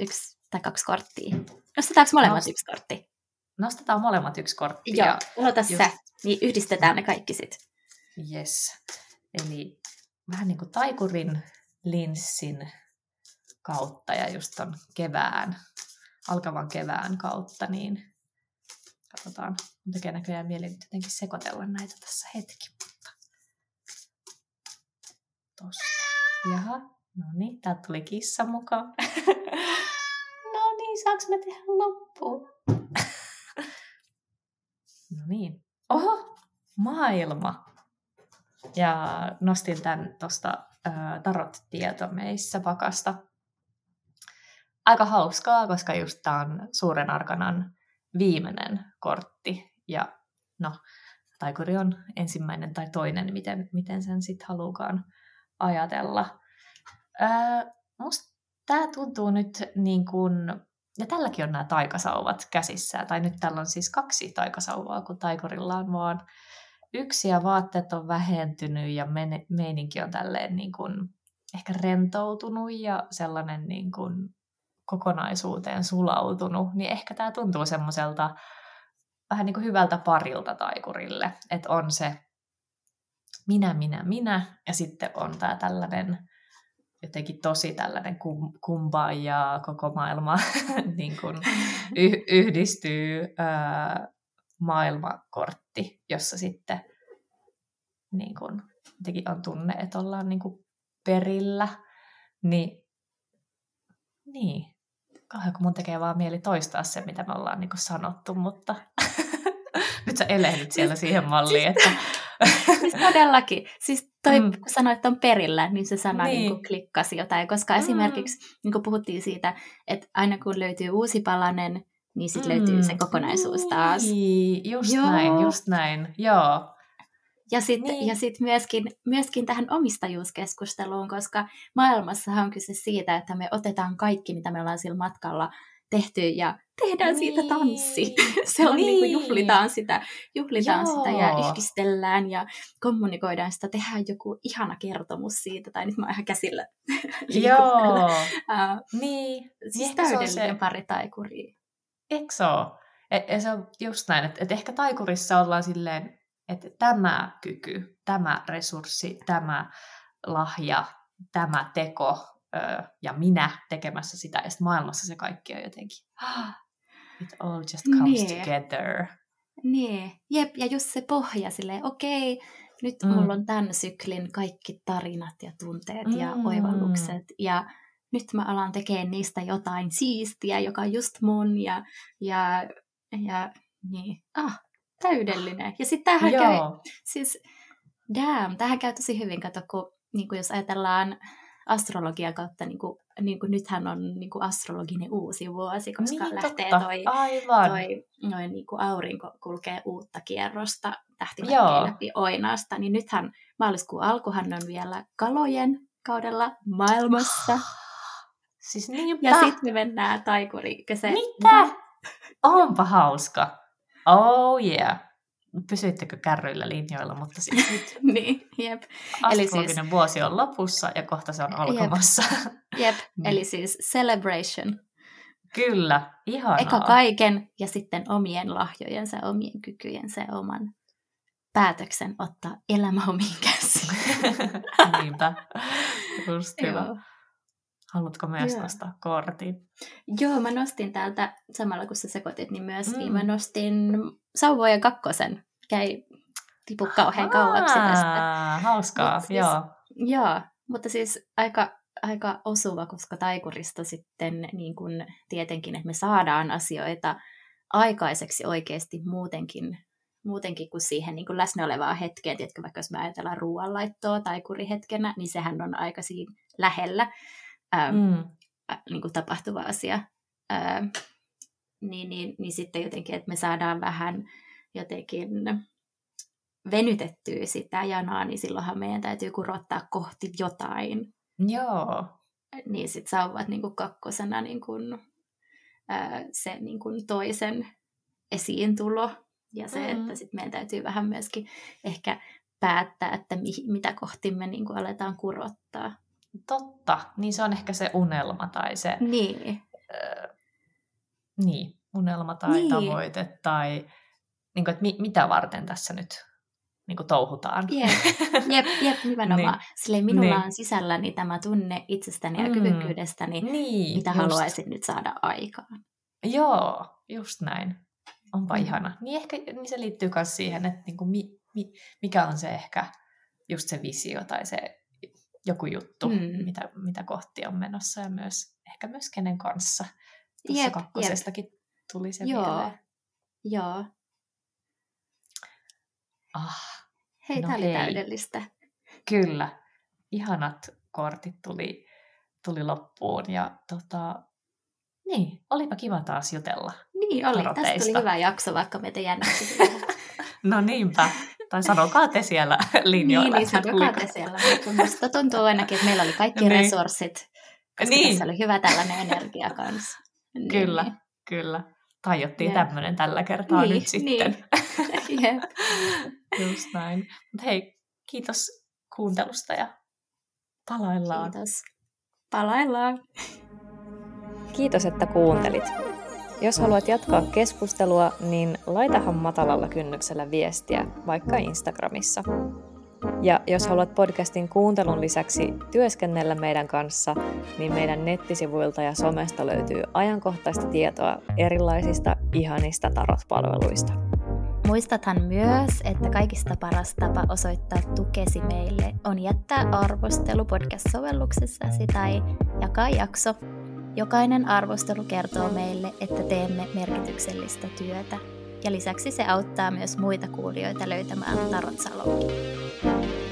yksi tai kaksi korttia? Nostetaanko molemmat Nost- yksi kortti? Nostetaan molemmat yksi kortti. Joo, aloita just... sä, niin yhdistetään ne kaikki sitten. Yes. Eli vähän niin kuin taikurin linssin kautta ja just ton kevään, alkavan kevään kautta, niin katsotaan, tekee näköjään mieli nyt jotenkin sekoitella näitä tässä hetki tosta. Jaha, no niin, täältä tuli kissa mukaan. no niin, saaks me tehdä loppuun? no niin. Oho, maailma. Ja nostin tämän tuosta tarot-tietomeissä pakasta. Aika hauskaa, koska just tämä on suuren arkanan viimeinen kortti. Ja no, taikuri on ensimmäinen tai toinen, miten, miten sen sitten haluukaan ajatella. Öö, musta tämä tuntuu nyt niin kuin, ja tälläkin on nämä taikasauvat käsissä, tai nyt tällä on siis kaksi taikasauvaa, kun taikorilla on vaan yksi ja vaatteet on vähentynyt ja meininki on tälleen niin kuin ehkä rentoutunut ja sellainen niin kuin kokonaisuuteen sulautunut, niin ehkä tämä tuntuu semmoiselta vähän niin kuin hyvältä parilta taikurille, että on se minä, minä, minä, ja sitten on tämä tällainen jotenkin tosi tällainen kum, kumpaa ja koko maailma niin kuin yh, yhdistyy ää, maailmakortti, jossa sitten niin kuin, jotenkin on tunne, että ollaan niin kuin perillä, niin, niin. Kauhean kun mun tekee vaan mieli toistaa se, mitä me ollaan niin kuin sanottu, mutta nyt sä elehdit siellä siihen malliin, että... siis todellakin. Siis toi, mm. kun sanoit, että on perillä, niin se sana niin. Niin kuin klikkasi jotain, koska mm. esimerkiksi niin kuin puhuttiin siitä, että aina kun löytyy uusi palanen, niin sitten mm. löytyy se kokonaisuus taas. Niin, just Joo. näin, just näin, joo. Ja sitten niin. ja sit myöskin, myöskin tähän omistajuuskeskusteluun, koska maailmassahan on kyse siitä, että me otetaan kaikki, mitä me ollaan sillä matkalla tehty ja tehdään niin. siitä tanssi. Se on niin. niin kuin juhlitaan sitä, juhlitaan sitä ja yhdistellään ja kommunikoidaan sitä, tehdään joku ihana kertomus siitä, tai nyt mä oon ihan käsillä. Joo. uh, niin. Siis Ehkä täydellinen se... pari taikuria. Eikö se ole? Et se on just näin, että et ehkä taikurissa ollaan silleen, että tämä kyky, tämä resurssi, tämä lahja, tämä teko ö, ja minä tekemässä sitä, ja sitten maailmassa se kaikki on jotenkin, it all just comes niin. together. Niin, jep, ja just se pohja silleen, okei, nyt mm. mulla on tämän syklin kaikki tarinat ja tunteet mm. ja oivallukset, ja nyt mä alan tekemään niistä jotain siistiä, joka on just mun, ja, ja, ja niin, ah, täydellinen. Ja sitten tähän käy, siis damn, tähän käy tosi hyvin, kato, kun niin kuin jos ajatellaan astrologian kautta, niin kuin, niin kuin nythän on niin kuin astrologinen uusi vuosi, koska niin, lähtee totta. toi, Aivan. toi noin niin kuin aurinko kulkee uutta kierrosta tähtimerkkejä läpi oinaasta, niin nythän maaliskuun alkuhan on vielä kalojen kaudella maailmassa. Siis niinpä. Ja sitten me mennään taikuri. Se, Mitä? Onpa hauska. Oh yeah. Pysyittekö kärryillä linjoilla, mutta siis nyt niin, jep. Eli siis, vuosi on lopussa ja kohta se on alkamassa. Jep, jep. niin. eli siis celebration. Kyllä, ihanaa. Eka kaiken ja sitten omien lahjojensa, omien kykyjensä ja oman päätöksen ottaa elämä omiin käsiin. Niinpä, just hyvä. Haluatko myös Joo. nostaa kortin? Joo, mä nostin täältä, samalla kun sä sekoitit, niin myös mm. mä nostin sauvojen kakkosen. Käy tipu kauhean kauaksi tästä. Hauskaa, siis, joo. Joo, mutta siis aika, aika osuva, koska taikurista sitten niin kun tietenkin, että me saadaan asioita aikaiseksi oikeasti muutenkin, muutenkin kuin siihen niin kuin läsnä olevaa hetkeen. Tiedätkö, vaikka jos me ajatellaan ruoanlaittoa taikurihetkenä, niin sehän on aika siinä lähellä ää, mm. niin kuin tapahtuva asia. Ää, niin, niin, niin sitten jotenkin, että me saadaan vähän jotenkin venytettyä sitä janaa, niin silloinhan meidän täytyy kurottaa kohti jotain. Joo. Niin sitten sauvat niin kuin kakkosena niin kuin, ää, se niin kuin toisen esiintulo. Ja se, mm. että sitten meidän täytyy vähän myöskin ehkä päättää, että mi, mitä kohti me niin kuin aletaan kurottaa. Totta, niin se on ehkä se unelma tai se... Niin. Äh, niin, unelma tai niin. tavoite tai niin kuin, että mi, mitä varten tässä nyt niin kuin touhutaan. Jep, jep, jep nimenomaan. niin. Silleen minulla niin. on sisälläni tämä tunne itsestäni ja mm. kyvykkyydestäni, niin, mitä just. haluaisin nyt saada aikaan. Joo, just näin. Onpa mm. ihana. Niin ehkä niin se liittyy myös siihen, että niin kuin mi, mi, mikä on se ehkä just se visio tai se joku juttu, mm. mitä, mitä kohti on menossa ja myös ehkä myös kenen kanssa. Tuossa jep, kakkosestakin jep. tuli se Joo. mieleen. Joo. Ah, hei, no tämä oli täydellistä. Kyllä. Ihanat kortit tuli, tuli loppuun ja tota, niin, olipa kiva taas jutella. Niin oli, tästä oli hyvä jakso, vaikka meitä jännitti. no niinpä. Tai sanokaa te siellä linjoilla. Niin, niin sanokaa te siellä. Minusta tuntuu ainakin, että meillä oli kaikki niin. resurssit, koska niin. tässä oli hyvä tällainen energia kanssa. Niin. Kyllä, kyllä. Tajottiin tämmöinen tällä kertaa niin, nyt sitten. Niin. Jep. Just näin. Mutta hei, kiitos kuuntelusta ja palaillaan. Kiitos. Palaillaan. Kiitos, että kuuntelit. Jos haluat jatkaa keskustelua, niin laitahan matalalla kynnyksellä viestiä, vaikka Instagramissa. Ja jos haluat podcastin kuuntelun lisäksi työskennellä meidän kanssa, niin meidän nettisivuilta ja somesta löytyy ajankohtaista tietoa erilaisista ihanista tarot-palveluista. Muistathan myös, että kaikista paras tapa osoittaa tukesi meille on jättää arvostelu podcast-sovelluksessasi tai jakaa jakso. Jokainen arvostelu kertoo meille, että teemme merkityksellistä työtä. Ja lisäksi se auttaa myös muita kuulijoita löytämään Tarot Salonkin.